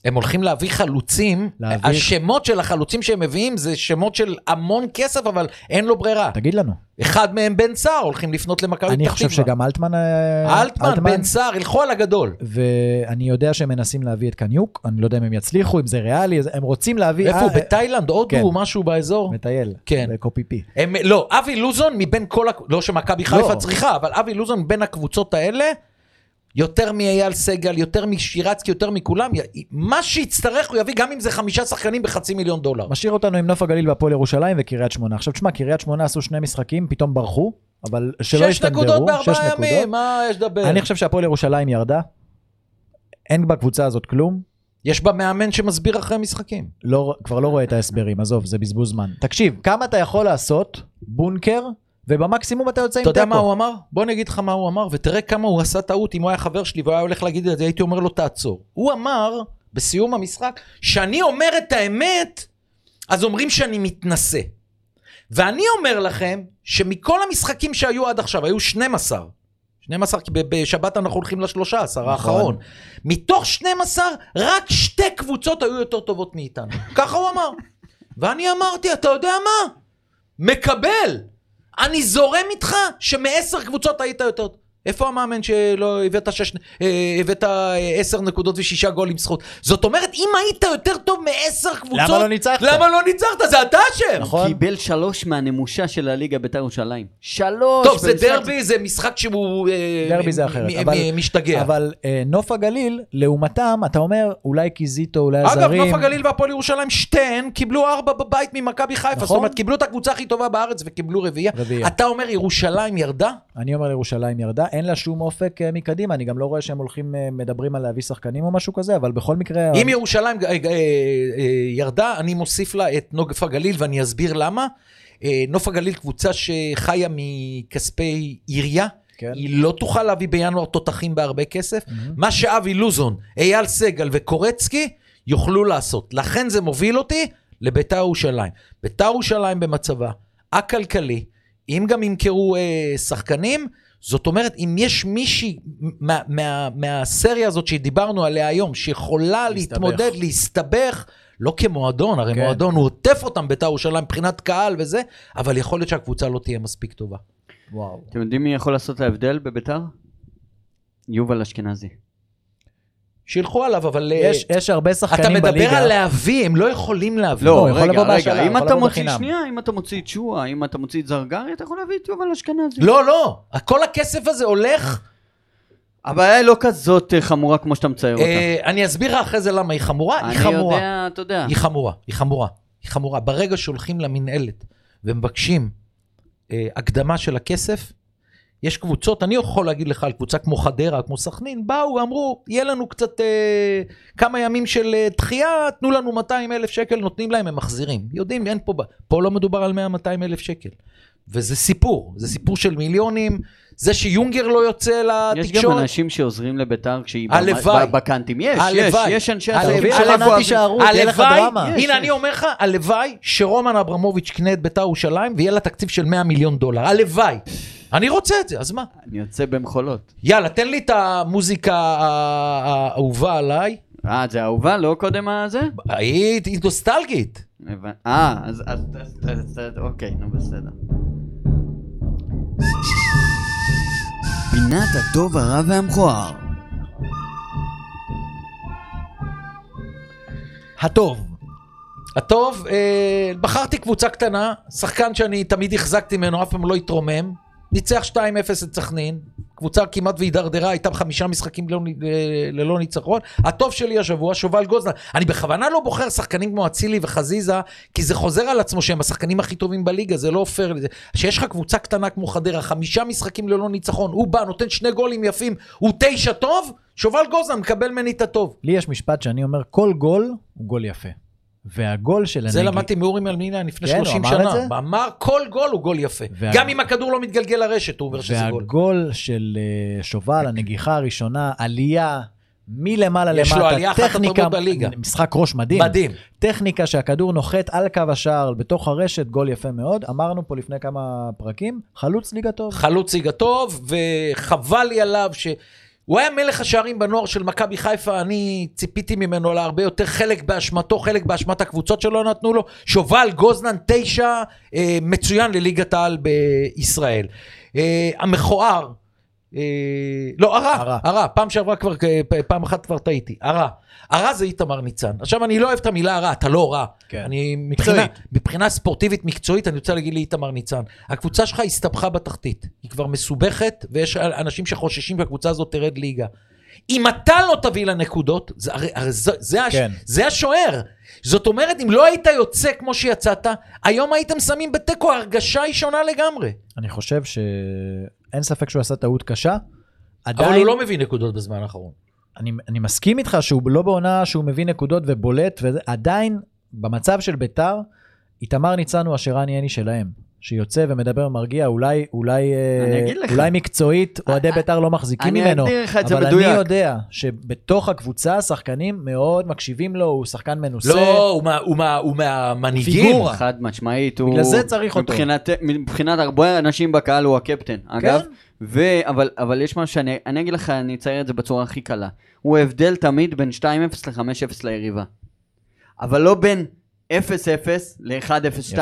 הם הולכים להביא חלוצים, להביא- השמות של החלוצים שהם מביאים זה שמות של המון כסף, אבל אין לו ברירה. תגיד לנו. אחד מהם בן סער, הולכים לפנות למכבי פתח תקווה. אני חושב שגם אלטמן... אה, אלטמן, בן סער, ילכו על הגדול. ואני יודע שהם מנסים להביא את קניוק, אני לא יודע אם הם יצליחו, אם זה ריאלי, הם רוצים להביא... איפה אה, הוא? בתאילנד, הודו, כן. משהו באזור? מטייל. כן. בקופיפי. הם, לא, אבי לוזון מבין כל, לא שמכבי חיפה לא. צריכה, אבל אבי לוזון מבין הקבוצות האלה, יותר מאייל סגל, יותר משירצקי, יותר מכולם, מה שיצטרך הוא יביא, גם אם זה חמישה שחקנים בחצי מיליון דולר. משאיר אותנו עם נוף הגליל והפועל ירושלים וקריית שמונה. עכשיו תשמע, קריית שמונה עשו שני משחקים, פתאום ברחו, אבל שלא שש הסתדרו. נקודות שש בארבעה. ימים, מה יש לדבר? אני חושב שהפועל ירושלים ירדה. אין בקבוצה הזאת כלום. יש בה מאמן שמסביר אחרי משחקים. לא, כבר לא רואה את ההסברים, עזוב, זה בזבוז זמן. תקשיב, כמה אתה יכול לעשות בונקר, ובמקסימום אתה יוצא עם אתה תיקו. יודע מה הוא אמר? בוא אני אגיד לך מה הוא אמר, ותראה כמה הוא עשה טעות אם הוא היה חבר שלי והוא היה הולך להגיד את זה, הייתי אומר לו תעצור. הוא אמר, בסיום המשחק, שאני אומר את האמת, אז אומרים שאני מתנשא. ואני אומר לכם, שמכל המשחקים שהיו עד עכשיו, היו 12. 12, כי בשבת אנחנו הולכים לשלושה עשר האחרון. מתוך 12, רק שתי קבוצות היו יותר טובות מאיתנו. ככה הוא אמר. ואני אמרתי, אתה יודע מה? מקבל. אני זורם איתך שמעשר קבוצות היית יותר... איפה המאמן שלא הבאת שש... אה, הבאת אה, עשר נקודות ושישה גולים זכות? זאת אומרת, אם היית יותר טוב מעשר קבוצות... למה לא ניצחת? למה לא ניצחת? זה אתה אשם. נכון? קיבל שלוש מהנמושה של הליגה בית"ר ירושלים. שלוש! טוב, זה דרבי, זה משחק שהוא... אה, דרבי זה אחרת, משתגע. אבל נוף הגליל, לעומתם, אתה אומר, אולי קיזיטו, אולי אגב, הזרים. נוף הגליל והפועל ירושלים, שתיהן קיבלו ארבע בבית ממכבי חיפה. נכון. זאת אומרת, קיבלו את הקבוצה הכי טובה בארץ וקיבלו רביעייה. אתה אומר ירושלים ירדה? אני אומר לירושלים ירדה, אין לה שום אופק אה, מקדימה, אני גם לא רואה שהם הולכים, אה, מדברים על להביא שחקנים או משהו כזה, אבל בכל מקרה... אם ירושלים אה, ירדה, אני מוסיף לה את נוף הגליל ואני אסביר למה. נוף הגליל קבוצה שחיה מכספי עירייה. כן. היא לא תוכל להביא בינואר תותחים בהרבה כסף. מה שאבי לוזון, אייל סגל וקורצקי יוכלו לעשות. לכן זה מוביל אותי לביתר ירושלים. ביתר ירושלים במצבה הכלכלי, אם גם ימכרו אה, שחקנים, זאת אומרת, אם יש מישהי מה, מה, מהסריה הזאת שדיברנו עליה היום, שיכולה להסתבך. להתמודד, להסתבך, לא כמועדון, הרי כן. מועדון הוא עוטף אותם ביתר ירושלים מבחינת קהל וזה, אבל יכול להיות שהקבוצה לא תהיה מספיק טובה. וואו. אתם יודעים מי יכול לעשות את ההבדל בביתר? יובל אשכנזי. שילכו עליו, אבל... אה, יש, יש הרבה אתה שחקנים מדבר בליגה. על להביא, הם לא יכולים להביא. לא, לא, הוא יכול רגע, לבוא רגע, אם אתה מוציא, בחינם. שנייה, אם אתה מוציא את שועה, אם אתה מוציא את זרגרי, אתה יכול להביא את יובל אשכנזי. לא, לא, כל הכסף הזה הולך... הבעיה היא לא כזאת אה, חמורה כמו שאתה מצייר אותה. אה, אני אסביר לך אחרי זה למה היא חמורה, היא אני חמורה. יודע, אתה יודע. היא חמורה, היא חמורה, היא חמורה. ברגע שהולכים למינהלת ומבקשים אה, הקדמה של הכסף, יש קבוצות, אני יכול להגיד לך על קבוצה כמו חדרה, כמו סכנין, באו, אמרו, יהיה לנו קצת אה, כמה ימים של אה, דחייה, תנו לנו 200 אלף שקל, נותנים להם, הם מחזירים. יודעים, אין פה, פה לא מדובר על 100-200 אלף שקל. וזה סיפור, זה סיפור של מיליונים, זה שיונגר לא יוצא יש גם לתקשורת. אנשים שעוזרים לביתר כשהיא הלוואי. בקאנטים. יש, יש, הלוואי. יש אנשי הלוואי. עסקים הלוואי. הלוואי, דרמה. יש, הנה יש. אני אומר לך, הלוואי שרומן אברמוביץ' יקנה את בית"ר ירושלים ויהיה לה תקציב של 100 מיליון דולר, הלוואי. אני רוצה את זה, אז מה? אני יוצא במחולות. יאללה, תן לי את המוזיקה האהובה עליי. אה, זה אהובה? לא קודם הזה? היא נוסטלגית. אה, אז- אוקיי, נו בסדר. פינת הטוב, הרע והמכוער. הטוב. הטוב, אה, בחרתי קבוצה קטנה, שחקן שאני תמיד החזקתי ממנו, אף פעם לא התרומם. ניצח 2-0 את סכנין, קבוצה כמעט והידרדרה, הייתה בחמישה משחקים ללא, אה, ללא ניצחון. הטוב שלי השבוע, שובל גוזלן. אני בכוונה לא בוחר שחקנים כמו אצילי וחזיזה, כי זה חוזר על עצמו שהם השחקנים הכי טובים בליגה, זה לא פייר. שיש לך קבוצה קטנה כמו חדרה, חמישה משחקים ללא ניצחון, הוא בא, נותן שני גולים יפים, הוא תשע טוב, שובל גוזלן מקבל ממני את הטוב. לי יש משפט שאני אומר, כל גול הוא גול יפה. והגול של הנגד... זה למדתי מאורי מלמינה לפני כן, הוא 30 אמר שנה. את זה? אמר כל גול הוא גול יפה. וה- גם אם הכדור לא מתגלגל לרשת, הוא אומר שזה גול. והגול של אה, שובל, הנגיחה הראשונה, עלייה מלמעלה למטה, יש לו עלייה אחת הטובות בליגה. משחק ראש מדהים. מדהים. טכניקה שהכדור נוחת על קו השער בתוך הרשת, גול יפה מאוד. אמרנו פה לפני כמה פרקים, חלוץ ליגה טוב. חלוץ ליגה טוב, וחבל לי עליו ש... הוא היה מלך השערים בנוער של מכבי חיפה, אני ציפיתי ממנו להרבה יותר, חלק באשמתו, חלק באשמת הקבוצות שלא נתנו לו. שובל גוזנן תשע, אה, מצוין לליגת העל בישראל. אה, המכוער, לא, הרע, הרע. הרע, פעם שעברה כבר, אה, פעם אחת כבר טעיתי, הרע. הרע זה איתמר ניצן. עכשיו, אני לא אוהב את המילה רע, אתה לא רע. כן. אני מבחינה. מבחינה ספורטיבית מקצועית, אני רוצה להגיד לאיתמר ניצן, הקבוצה שלך הסתבכה בתחתית, היא כבר מסובכת, ויש אנשים שחוששים שהקבוצה הזאת תרד ליגה. אם אתה לא תביא לה נקודות, זה, הרי, הרי זה, זה, הש, כן. זה השוער. זאת אומרת, אם לא היית יוצא כמו שיצאת, היום הייתם שמים בתיקו, ההרגשה היא שונה לגמרי. אני חושב שאין ספק שהוא עשה טעות קשה. אבל עדיין, הוא לא מביא נקודות בזמן האחרון. אני, אני מסכים איתך שהוא לא בעונה שהוא מביא נקודות ובולט, ועדיין, במצב של ביתר, איתמר ניצן הוא השרן יני שלהם. שיוצא ומדבר מרגיע, אולי, אולי, אה. אולי מקצועית, אוהדי בית"ר לא מחזיקים אני ממנו. אגדיר לך את זה אבל מדויק. אני יודע שבתוך הקבוצה השחקנים מאוד מקשיבים לו, הוא שחקן מנוסה. לא, הוא, מה, הוא, מה, הוא מהמנהיגים. פיגורה. חד משמעית, הוא... בגלל זה צריך אותו. מבחינת, מבחינת הרבה אנשים בקהל הוא הקפטן, אגב. ו... אבל, אבל יש משהו שאני אני אגיד לך, אני אצייר את זה בצורה הכי קלה. הוא הבדל תמיד בין 2-0 ל-5-0 ליריבה. אבל לא בין 0-0 ל-1-0, 2-0.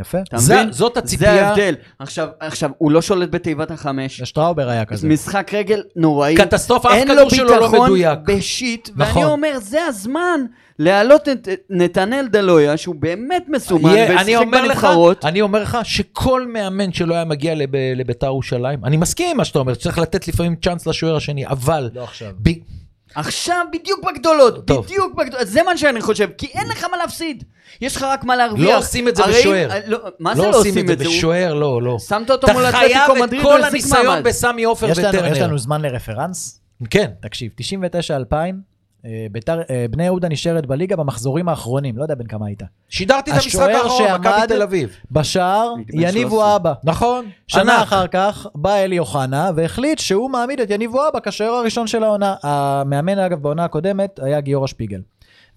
יפה. אתה זה-? זאת זה הציפייה. ההבדל. עכשיו, עכשיו, הוא לא שולט בתיבת החמש. שטראובר היה כזה. משחק רגל נוראי. קטסטרופה, אף אין כדור לו שלו לא ביטחון מדויק. בשיט, נכון. ואני אומר, זה הזמן להעלות את נתנאל דלויה, שהוא באמת מסומן, ושיחק אומר לך, בנבחרות. אני אומר לך שכל מאמן שלא היה מגיע לב, לביתר ירושלים, אני מסכים עם מה שאתה אומר, צריך לתת לפעמים צ'אנס לשוער השני, אבל... לא עכשיו. ב... עכשיו בדיוק בגדולות, טוב. בדיוק בגדולות, זה מה שאני חושב, כי אין לך מה להפסיד, יש לך רק מה להרוויח. לא עושים את זה הרי- בשוער. אה, לא, מה זה לא עושים את זה בשוער, לא, לא. שמת אותו אתה מול חייב אתלטיקו את מדריד, כל הוא החזיק הניסיון מעמד. בסמי עופר יש לנו, יש וטרנר. לנו זמן לרפרנס? כן. תקשיב, 99-2000, אה, ביתר, אה, בני יהודה נשארת בליגה במחזורים האחרונים, לא יודע בין כמה היית. שידרתי את המשחק האחרון, מכבי תל אביב. בשער, בן יניב 13. וואבה. נכון. שנה ענק. אחר כך בא אלי אוחנה והחליט שהוא מעמיד את יניב וואבה כשוער הראשון של העונה. המאמן אגב בעונה הקודמת היה גיורא שפיגל.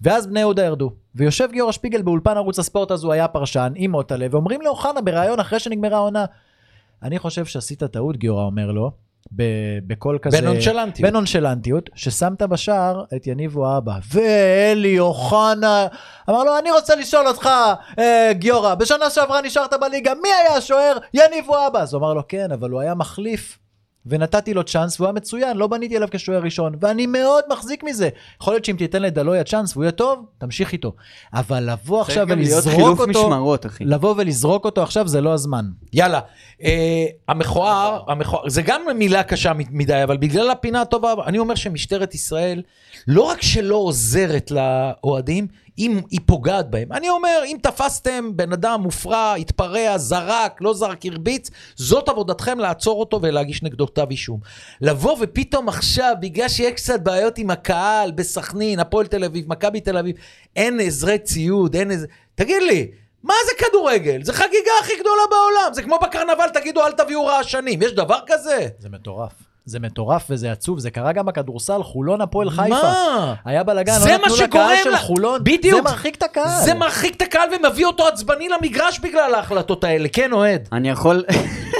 ואז בני יהודה ירדו, ויושב גיורא שפיגל באולפן ערוץ הספורט אז הוא היה פרשן עם מוטלה, ואומרים לאוחנה בריאיון אחרי שנגמרה העונה, אני חושב שעשית טעות גיורא אומר לו, בקול כזה, בנונשלנטיות. בנונשלנטיות, ששמת בשער את יניב וואבה, ואלי אוחנה אמר לו, אני רוצה לשאול אותך, אה, גיורא, בשנה שעברה נשארת בליגה, מי היה השוער? יניב וואבה. אז הוא אמר לו, כן, אבל הוא היה מחליף ונתתי לו צ'אנס והוא היה מצוין, לא בניתי עליו כשוער ראשון, ואני מאוד מחזיק מזה. יכול להיות שאם תיתן לדלויה צ'אנס והוא יהיה טוב, תמשיך איתו. אבל לבוא עכשיו ולזרוק אותו, משמרות, אחי. לבוא ולזרוק אותו עכשיו זה לא הזמן. יאללה, אה, המכוער, המכוער, זה גם מילה קשה מדי, אבל בגלל הפינה הטובה, אני אומר שמשטרת ישראל, לא רק שלא עוזרת לאוהדים, אם היא פוגעת בהם. אני אומר, אם תפסתם בן אדם מופרע, התפרע, זרק, לא זרק, הרביץ, זאת עבודתכם לעצור אותו ולהגיש נגדו כתב אישום. לבוא ופתאום עכשיו, בגלל שיש קצת בעיות עם הקהל בסכנין, הפועל תל אביב, מכבי תל אביב, אין עזרי ציוד, אין איזה... תגיד לי, מה זה כדורגל? זה חגיגה הכי גדולה בעולם. זה כמו בקרנבל, תגידו, אל תביאו רעשנים. יש דבר כזה? זה מטורף. זה מטורף וזה עצוב, זה קרה גם בכדורסל, חולון הפועל חיפה. מה? היה בלאגן, זה לא מה נתנו לקהל של לה- חולון. בדיוק. זה מרחיק את הקהל. זה מרחיק את הקהל ומביא אותו עצבני למגרש בגלל ההחלטות האלה. כן, אוהד. אני יכול...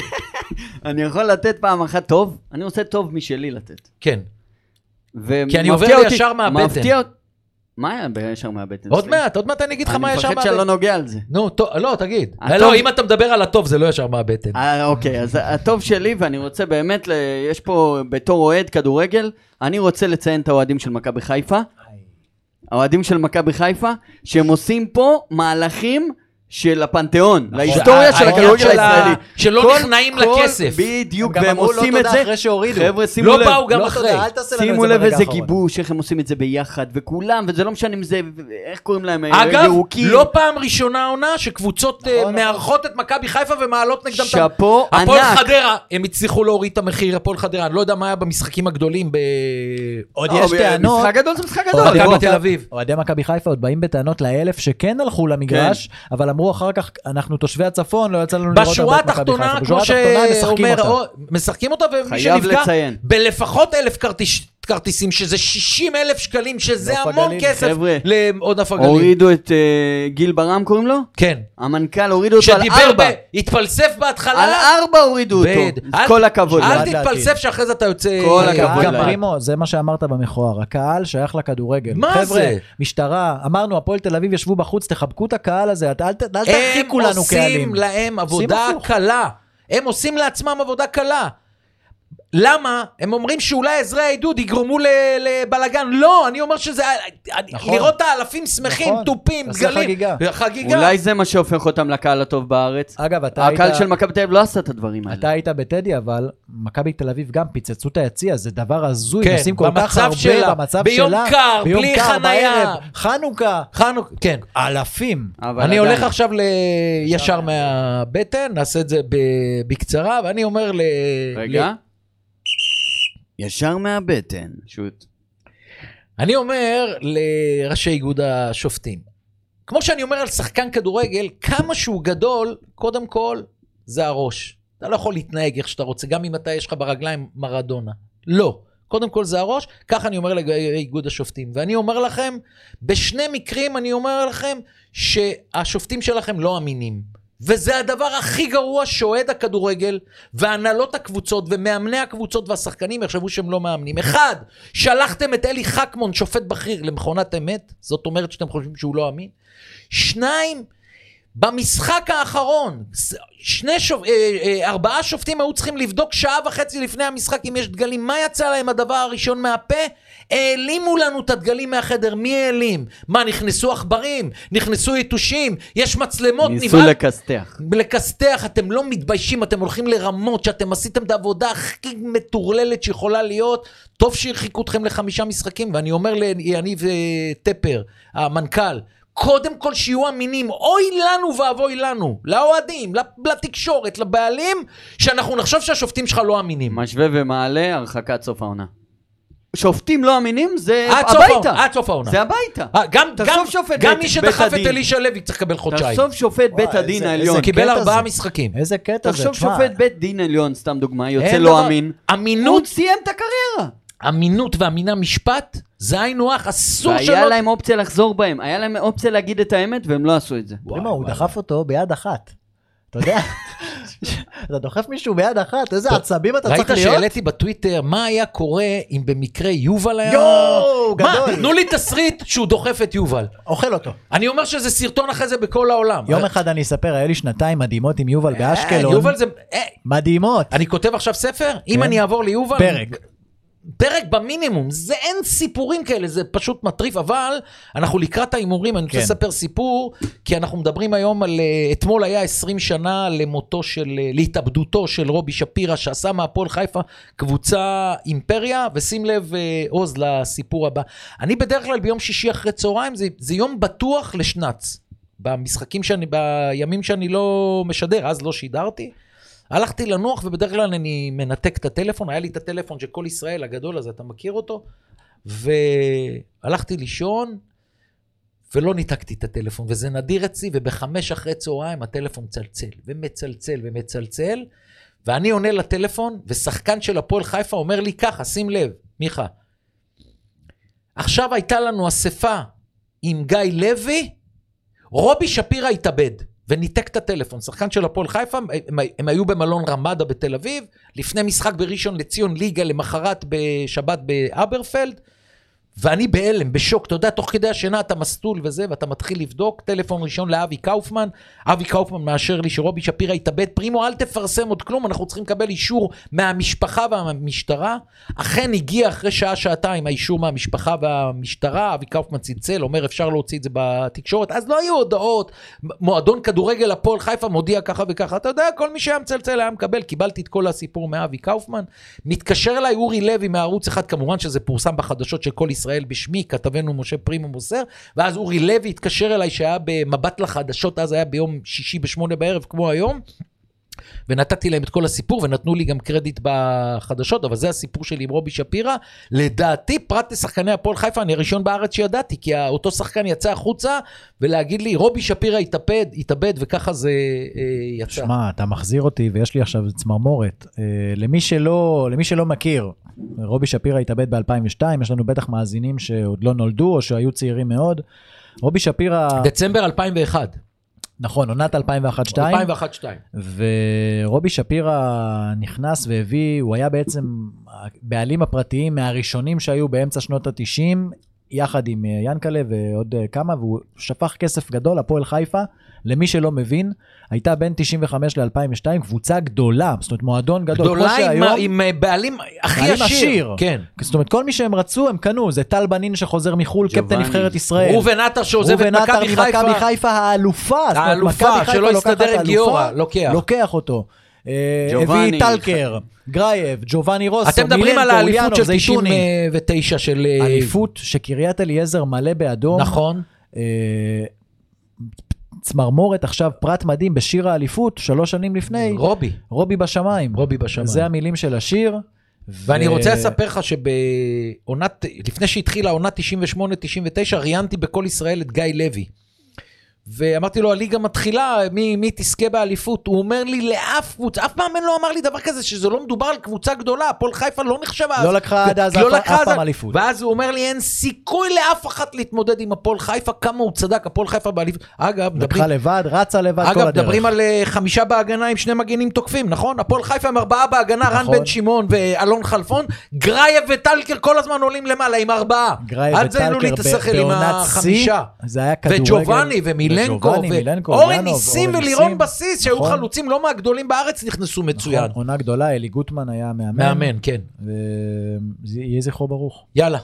אני יכול לתת פעם אחת טוב? אני רוצה טוב משלי לתת. כן. כי אני עובר לישר מהבטן. מפתיע אותי... מה היה בישר מהבטן? עוד? מעט, עוד מעט אני אגיד לך מה ישר אני מפחד שאני לא מהבטן. נוגע על זה. נו, לא, תגיד. לא, אם אתה מדבר על הטוב, זה לא ישר מהבטן. אה, אוקיי, אז הטוב שלי, ואני רוצה באמת, יש פה בתור אוהד כדורגל, אני רוצה לציין את האוהדים של מכבי חיפה. האוהדים של מכבי חיפה, שהם עושים פה מהלכים של הפנתיאון, להיסטוריה של הכדורגל של ה- הישראלי. שלא כל- נכנעים כל- לכסף. בדיוק, והם אמרו לא עושים את תודה זה. אחרי שהורידו. חבר'ה, שימו לא לב. באו גם לא אחרי. תודה, אל תעשה לנו את שימו זה לב איזה. גיבוש, איך הם עושים את זה ביחד, וכולם, וזה לא משנה אם זה, איך קוראים להם, אגב, ירוקים. לא פעם ראשונה עונה שקבוצות אה, נכון, מארחות את מכבי חיפה ומעלות נגדם את. שאפו הפועל ענק. חדרה, הם הצליחו להוריד את המחיר, הפועל חדרה, אני לא יודע מה היה במשחקים הגדולים ב... עוד לא, יש טענות, משחק גדול זה משחק גדול. אוהדי מכבי בוא. תל אביב. אוהדי מכבי חיפה עוד באים בטענות לאלף שכן הלכו למגרש. אבל אמרו אחר כך, אנחנו תושבי הצפון, לא יצא לנו לראות בשורה הרבה את מכבי התחתונה, חיפה. כמו שאומר, משחקים אותה, ומי שנפגע. בלפחות אלף כרטיס- כרטיסים, שזה 60 אלף שקלים, שזה המון הגליל. כסף חבר'ה, לעודף הגליל. הורידו את אה, גיל ברם קוראים לו? כן. המנכ"ל הורידו אותו על שדיבר, ארבע. ב- התפלסף בהתחלה. על ארבע הורידו אותו. בד. אל- כל הכבוד. אל. תתפלסף שאחרי זה אתה יוצא... כל אה, הכבוד גם. פרימו, זה מה שאמרת במכוער, הקהל שייך לכדורגל. מה חבר'ה, זה? משטרה, אמרנו, הפועל תל אביב ישבו בחוץ, תחבקו את הקהל הזה, אל ת- אל ת- אל הם תרחיקו לנו עושים קהלים. להם עבודה. קלה. הם עושים לעצמם עבודה קלה. למה? הם אומרים שאולי עזרי העידוד יגרמו ל- לבלגן. לא, אני אומר שזה... נכון. לראות את האלפים שמחים, נכון. תופים, דגלים. חגיגה. חגיגה. אולי זה מה שהופך אותם לקהל הטוב בארץ. אגב, אתה היית... הקהל של מכבי תל אביב לא עשה את הדברים האלה. אתה היית בטדי, אבל מכבי תל אביב גם פיצצו את היציע, זה דבר הזוי, כן, עושים כל כך במצב הרבה שלה, במצב ביום שלה. קר, ביום בלי קר, חנייה. בערב, חנוכה, חנוכה, כן. אלפים. אבל אני עדיין. הולך עכשיו ל... ישר מהבטן, נעשה את זה ב- בקצרה, ואני אומר ל... רגע. ל- ישר מהבטן. שוט. אני אומר לראשי איגוד השופטים, כמו שאני אומר על שחקן כדורגל, כמה שהוא גדול, קודם כל, זה הראש. אתה לא יכול להתנהג איך שאתה רוצה, גם אם אתה, יש לך ברגליים מרדונה. לא. קודם כל זה הראש, ככה אני אומר לאיגוד השופטים. ואני אומר לכם, בשני מקרים אני אומר לכם שהשופטים שלכם לא אמינים. וזה הדבר הכי גרוע שאוהד הכדורגל והנהלות הקבוצות ומאמני הקבוצות והשחקנים יחשבו שהם לא מאמנים. אחד, שלחתם את אלי חכמון, שופט בכיר, למכונת אמת, זאת אומרת שאתם חושבים שהוא לא אמין. שניים, במשחק האחרון, שני שופ... אה, אה, ארבעה שופטים היו צריכים לבדוק שעה וחצי לפני המשחק אם יש דגלים. מה יצא להם הדבר הראשון מהפה? העלימו לנו את הדגלים מהחדר. מי העלים? מה, נכנסו עכברים? נכנסו יתושים? יש מצלמות? ניסו נבהל- לכסתח. לכסתח, אתם לא מתביישים, אתם הולכים לרמות שאתם עשיתם את העבודה הכי מטורללת שיכולה להיות. טוב שהרחיקו אתכם לחמישה משחקים, ואני אומר ליניב אה, טפר, המנכ"ל, קודם כל שיהיו אמינים, אוי לנו ואבוי לנו, לאוהדים, לתקשורת, לבעלים, שאנחנו נחשוב שהשופטים שלך לא אמינים. משווה ומעלה, הרחקת סוף העונה. שופטים לא אמינים, זה עד סוף הביתה. עד סוף העונה. זה הביתה. אה, גם, גם, שופט גם בית- מי שדחף את. אלישע לוי צריך לקבל חודשיים. תחשוב שופט בית וואי, הדין איזה- העליון. קיבל ארבעה זה. משחקים. איזה קטע זה, תחשוב. שופט בית דין עליון, סתם דוגמה, יוצא לא דבר- אמין. הוא אמינות, סיים את הקריירה. אמינות ואמינה משפט, זה היינו הך, אסור שלא... והיה להם אופציה לחזור בהם, היה להם אופציה להגיד את האמת והם לא עשו את זה. פרימו, הוא דחף אותו ביד אחת. אתה יודע? אתה דוחף מישהו ביד אחת, איזה עצבים אתה ראית צריך להיות? שהעליתי בטוויטר מה היה קורה אם במקרה יובל היה... יואו, מה? גדול. תנו לי תסריט שהוא דוחף את יובל. אוכל אותו. אני אומר שזה סרטון אחרי זה בכל העולם. יום אחד אני אספר, היה לי שנתיים מדהימות עם יובל אה, באשקלון. יובל זה... אה, מדהימות. אני כותב עכשיו ספר, אם כן. אני אעבור ליובל... פרק. פרק במינימום, זה אין סיפורים כאלה, זה פשוט מטריף, אבל אנחנו לקראת ההימורים, אני רוצה כן. לספר סיפור, כי אנחנו מדברים היום על, אה, אתמול היה 20 שנה למותו של, אה, להתאבדותו של רובי שפירא, שעשה מהפועל חיפה קבוצה אימפריה, ושים לב, אה, עוז, לסיפור הבא. אני בדרך כלל ביום שישי אחרי צהריים, זה, זה יום בטוח לשנץ. במשחקים שאני, בימים שאני לא משדר, אז לא שידרתי. הלכתי לנוח ובדרך כלל אני מנתק את הטלפון, היה לי את הטלפון של כל ישראל הגדול הזה, אתה מכיר אותו? והלכתי לישון ולא ניתקתי את הטלפון, וזה נדיר אצלי, ובחמש אחרי צהריים הטלפון מצלצל, ומצלצל ומצלצל, ואני עונה לטלפון, ושחקן של הפועל חיפה אומר לי ככה, שים לב, מיכה, עכשיו הייתה לנו אספה עם גיא לוי, רובי שפירא התאבד, וניתק את הטלפון. שחקן של הפועל חיפה, הם, הם היו במלון רמדה בתל אביב, לפני משחק בראשון לציון ליגה, למחרת בשבת באברפלד, ואני בהלם, בשוק, אתה יודע, תוך כדי השינה אתה מסטול וזה, ואתה מתחיל לבדוק, טלפון ראשון לאבי קאופמן, אבי קאופמן מאשר לי שרובי שפירא התאבד, פרימו, אל תפרסם עוד כלום, אנחנו צריכים לקבל אישור מהמשפחה והמשטרה. אכן הגיע אחרי שעה-שעתיים האישור מהמשפחה והמשטרה, אבי קאופמן צלצל, אומר אפשר להוציא את זה בתקשורת, אז לא היו הודעות, מועדון כדורגל הפועל חיפה מודיע ככה וככה, אתה יודע, כל מי שהיה מצלצל היה מקבל, קיבלתי את כל הסיפור מאבי קאופמן. מתקשר אליי אורי לוי מערוץ אחד, כמובן שזה פורסם בחדשות של כל ישראל בשמי, כתבנו משה פרימו מוסר, ואז אורי לוי התקשר אליי שהיה במבט לחדשות, אז היה ביום שישי בשמונה בערב כמו היום. ונתתי להם את כל הסיפור ונתנו לי גם קרדיט בחדשות, אבל זה הסיפור שלי עם רובי שפירא. לדעתי, פרט לשחקני הפועל חיפה, אני הראשון בארץ שידעתי, כי אותו שחקן יצא החוצה, ולהגיד לי, רובי שפירא התאבד, התאבד, וככה זה אה, יצא. שמע, אתה מחזיר אותי ויש לי עכשיו צמרמורת. אה, למי שלא, למי שלא מכיר, רובי שפירא התאבד ב-2002, יש לנו בטח מאזינים שעוד לא נולדו או שהיו צעירים מאוד. רובי שפירא, דצמבר 2001. נכון, עונת 2001-2002, 2001-2002. ורובי שפירא נכנס והביא, הוא היה בעצם הבעלים הפרטיים מהראשונים שהיו באמצע שנות ה-90, יחד עם אה, ינקלה ועוד אה, כמה, והוא שפך כסף גדול, הפועל חיפה. למי שלא מבין, הייתה בין 95 ל-2002 קבוצה גדולה, זאת אומרת מועדון גדול, גדולה עם, שהיום, עם אה, בעלים הכי בעלים עשיר. עשיר. כן. זאת אומרת כל מי שהם רצו הם קנו, זה טל בנין שחוזר מחו"ל, קפטן. נבחרת ישראל. ראובן עטר שעוזב את ראובן עטר מכבי חיפה. ממכבי חיפה האלופה, האלופה, שלא הסתדר עם גיורא, לוקח. לוקח אותו. אה. הביא טלקר, גרייב, ג'ובאני רוסו, אתם מדברים על האליפות של זייתוני. 99 של... אה, אליפות שקריית אליעזר מלא באדום. נכון. אה, צמרמורת עכשיו, פרט מדהים בשיר האליפות, שלוש שנים לפני, רובי. רובי בשמיים. רובי בשמיים. זה המילים של השיר. ואני ו- רוצה לספר לך שבעונת, לפני שהתחילה עונת 98-99, ראיינתי בכל ישראל את גיא לוי. ואמרתי לו, הליגה מתחילה, מי, מי תזכה באליפות? הוא אומר לי, לאף קבוצה, אף מאמן לא אמר לי דבר כזה, שזה לא מדובר על קבוצה גדולה, הפועל חיפה לא נחשבה אז. לא לקחה עד אז לא אף- אף פעם אליפות. ואז הוא אומר לי, אין סיכוי לאף אחת להתמודד עם הפועל חיפה, כמה הוא צדק, הפועל חיפה באליפות. אגב, מדברים, לקחה לבד, רצה לבד כל אגב, הדרך. מדברים על אה, חמישה בהגנה עם שני מגינים תוקפים, נכון? הפועל חיפה עם ארבעה בהגנה, רן נכון. בן שמעון ואלון חלפון. גרייב וטלקר כל הזמן עולים למעלה עם ארבעה. גרייב וטלקר השכל עם בעונת החמישה. שיא, זה היה כדורגל. וג'ובאני ומילנקו, מילנקו, ואורן אוליאנוב, ניסים אורן ולירון. בסיס, שהיו נכון. חלוצים לא מהגדולים בארץ, נכנסו מצוין. נכון, עונה גדולה, אלי גוטמן היה מאמן. מאמן, כן. ויהי זכרו ברוך. יאללה.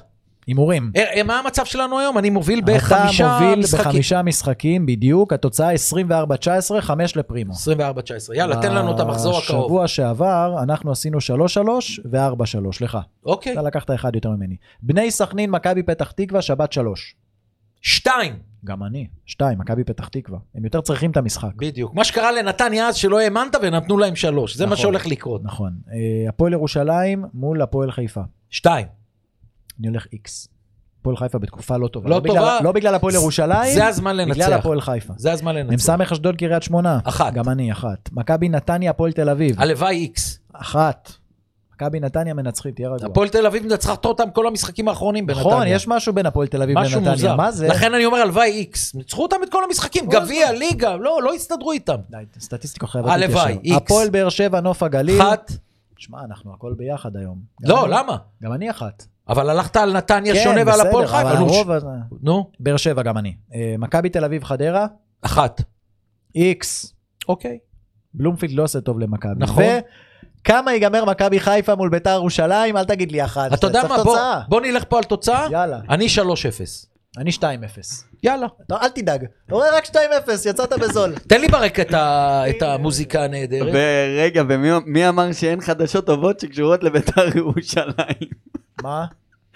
הימורים. אה, אה, מה המצב שלנו היום? אני מוביל אתה בחמישה מוביל משחקים. בחמישה משחקים בדיוק, התוצאה 24-19, 5 לפרימו. 24-19. יאללה, תן לנו את המחזור הקרוב. בשבוע שעבר אנחנו עשינו 3-3 ו-4-3, לך. אוקיי. אתה לקחת אחד יותר ממני. בני סכנין, מכבי פתח תקווה, שבת 3. שתיים. גם אני. 2, מכבי פתח תקווה. הם יותר צריכים את המשחק. בדיוק. מה שקרה לנתניה אז שלא האמנת ונתנו להם שלוש. זה מה נכון. שהולך לקרות. נכון. אה, הפועל ירושלים מול הפועל חיפה. שתיים. אני הולך איקס. הפועל חיפה בתקופה לא טובה. לא בגלל- טובה. לא בגלל הפועל ירושלים, זה הזמן לנצח. בגלל הפועל חיפה. זה הזמן מ"ס לנצח. אשדוד קריית שמונה. אחת. גם אני, אחת. מכבי נתניה, הפועל תל אביב. הלוואי איקס. אחת. מכבי נתניה מנצחים, תהיה רגוע. הפועל תל אביב מנצחת אותם כל המשחקים האחרונים בנתניה. נכון, יש משהו בין הפועל תל אביב לנתניה. מוזר. מה זה? לכן אני אומר הלוואי איקס. ניצחו אותם את כל המשחקים, גביע, ליגה, לא, לא הסתדרו איתם. די, סטטיסטיקה חייבת הלוואי, להתיישר. איקס. הפועל באר שבע, נוף הגליל. אחת, שמע, אנחנו הכל ביחד היום. לא, למה? גם אני אחת. אבל הלכת על נתניה כן, שונה ועל בסדר, הפועל אבל חיפה. נו, הרוב... ש- נו, באר שבע גם אני. אה, מכבי תל אביב חדרה, אחת. איקס. אוקיי. בלומפילד לא עושה טוב למכבי. נכון. וכמה ייגמר מכבי חיפה מול ביתר ירושלים? אל תגיד לי אחת. אתה יודע מה, בוא-. בוא נלך פה על תוצאה. יאללה. אני 3-0. אני 2-0. יאללה. אתה- אל תדאג. אתה רואה רק 2-0, יצאת בזול. תן לי ברק את ה- את המוזיקה הנהדרת. ורגע, ומי מי אמר שאין חדשות טובות שקשורות לביתר ירושלים? מה?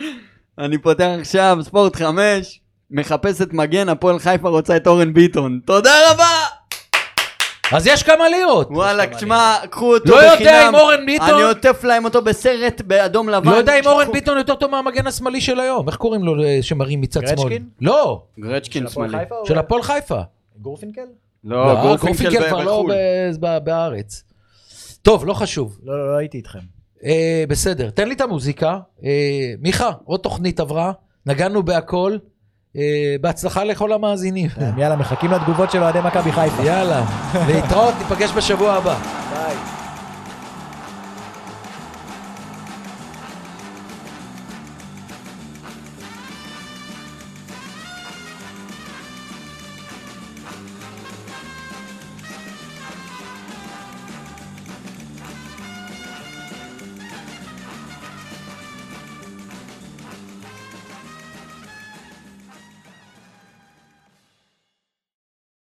אני פותח עכשיו ספורט 5, מחפש את מגן, הפועל חיפה רוצה את אורן ביטון. תודה רבה! אז יש כמה לירות. וואלה, תשמע, קחו אותו לא בחינם. יודע אם אורן ביטון- אני עוטף להם אותו בסרט באדום לבן. לא יודע אם אורן. ביטון יותר טוב מהמגן השמאלי של היום. איך קוראים לו אה, שמרים מצד שמאל? גרצ'קין? לא, גרצ'קין שמאלי. של הפועל חיפה. גורפינקל? לא, גורפינקל ב- כבר לא בחו"ל. ב- ב- בארץ. טוב, לא חשוב. לא, לא, לא הייתי איתכם. אה, בסדר, תן לי את המוזיקה. אה, מיכה, עוד תוכנית עברה, נגענו בהכל. אה, בהצלחה לכל המאזינים. יאללה, מחכים לתגובות של אוהדי מכבי חיפה. יאללה, להתראות, ניפגש בשבוע הבא.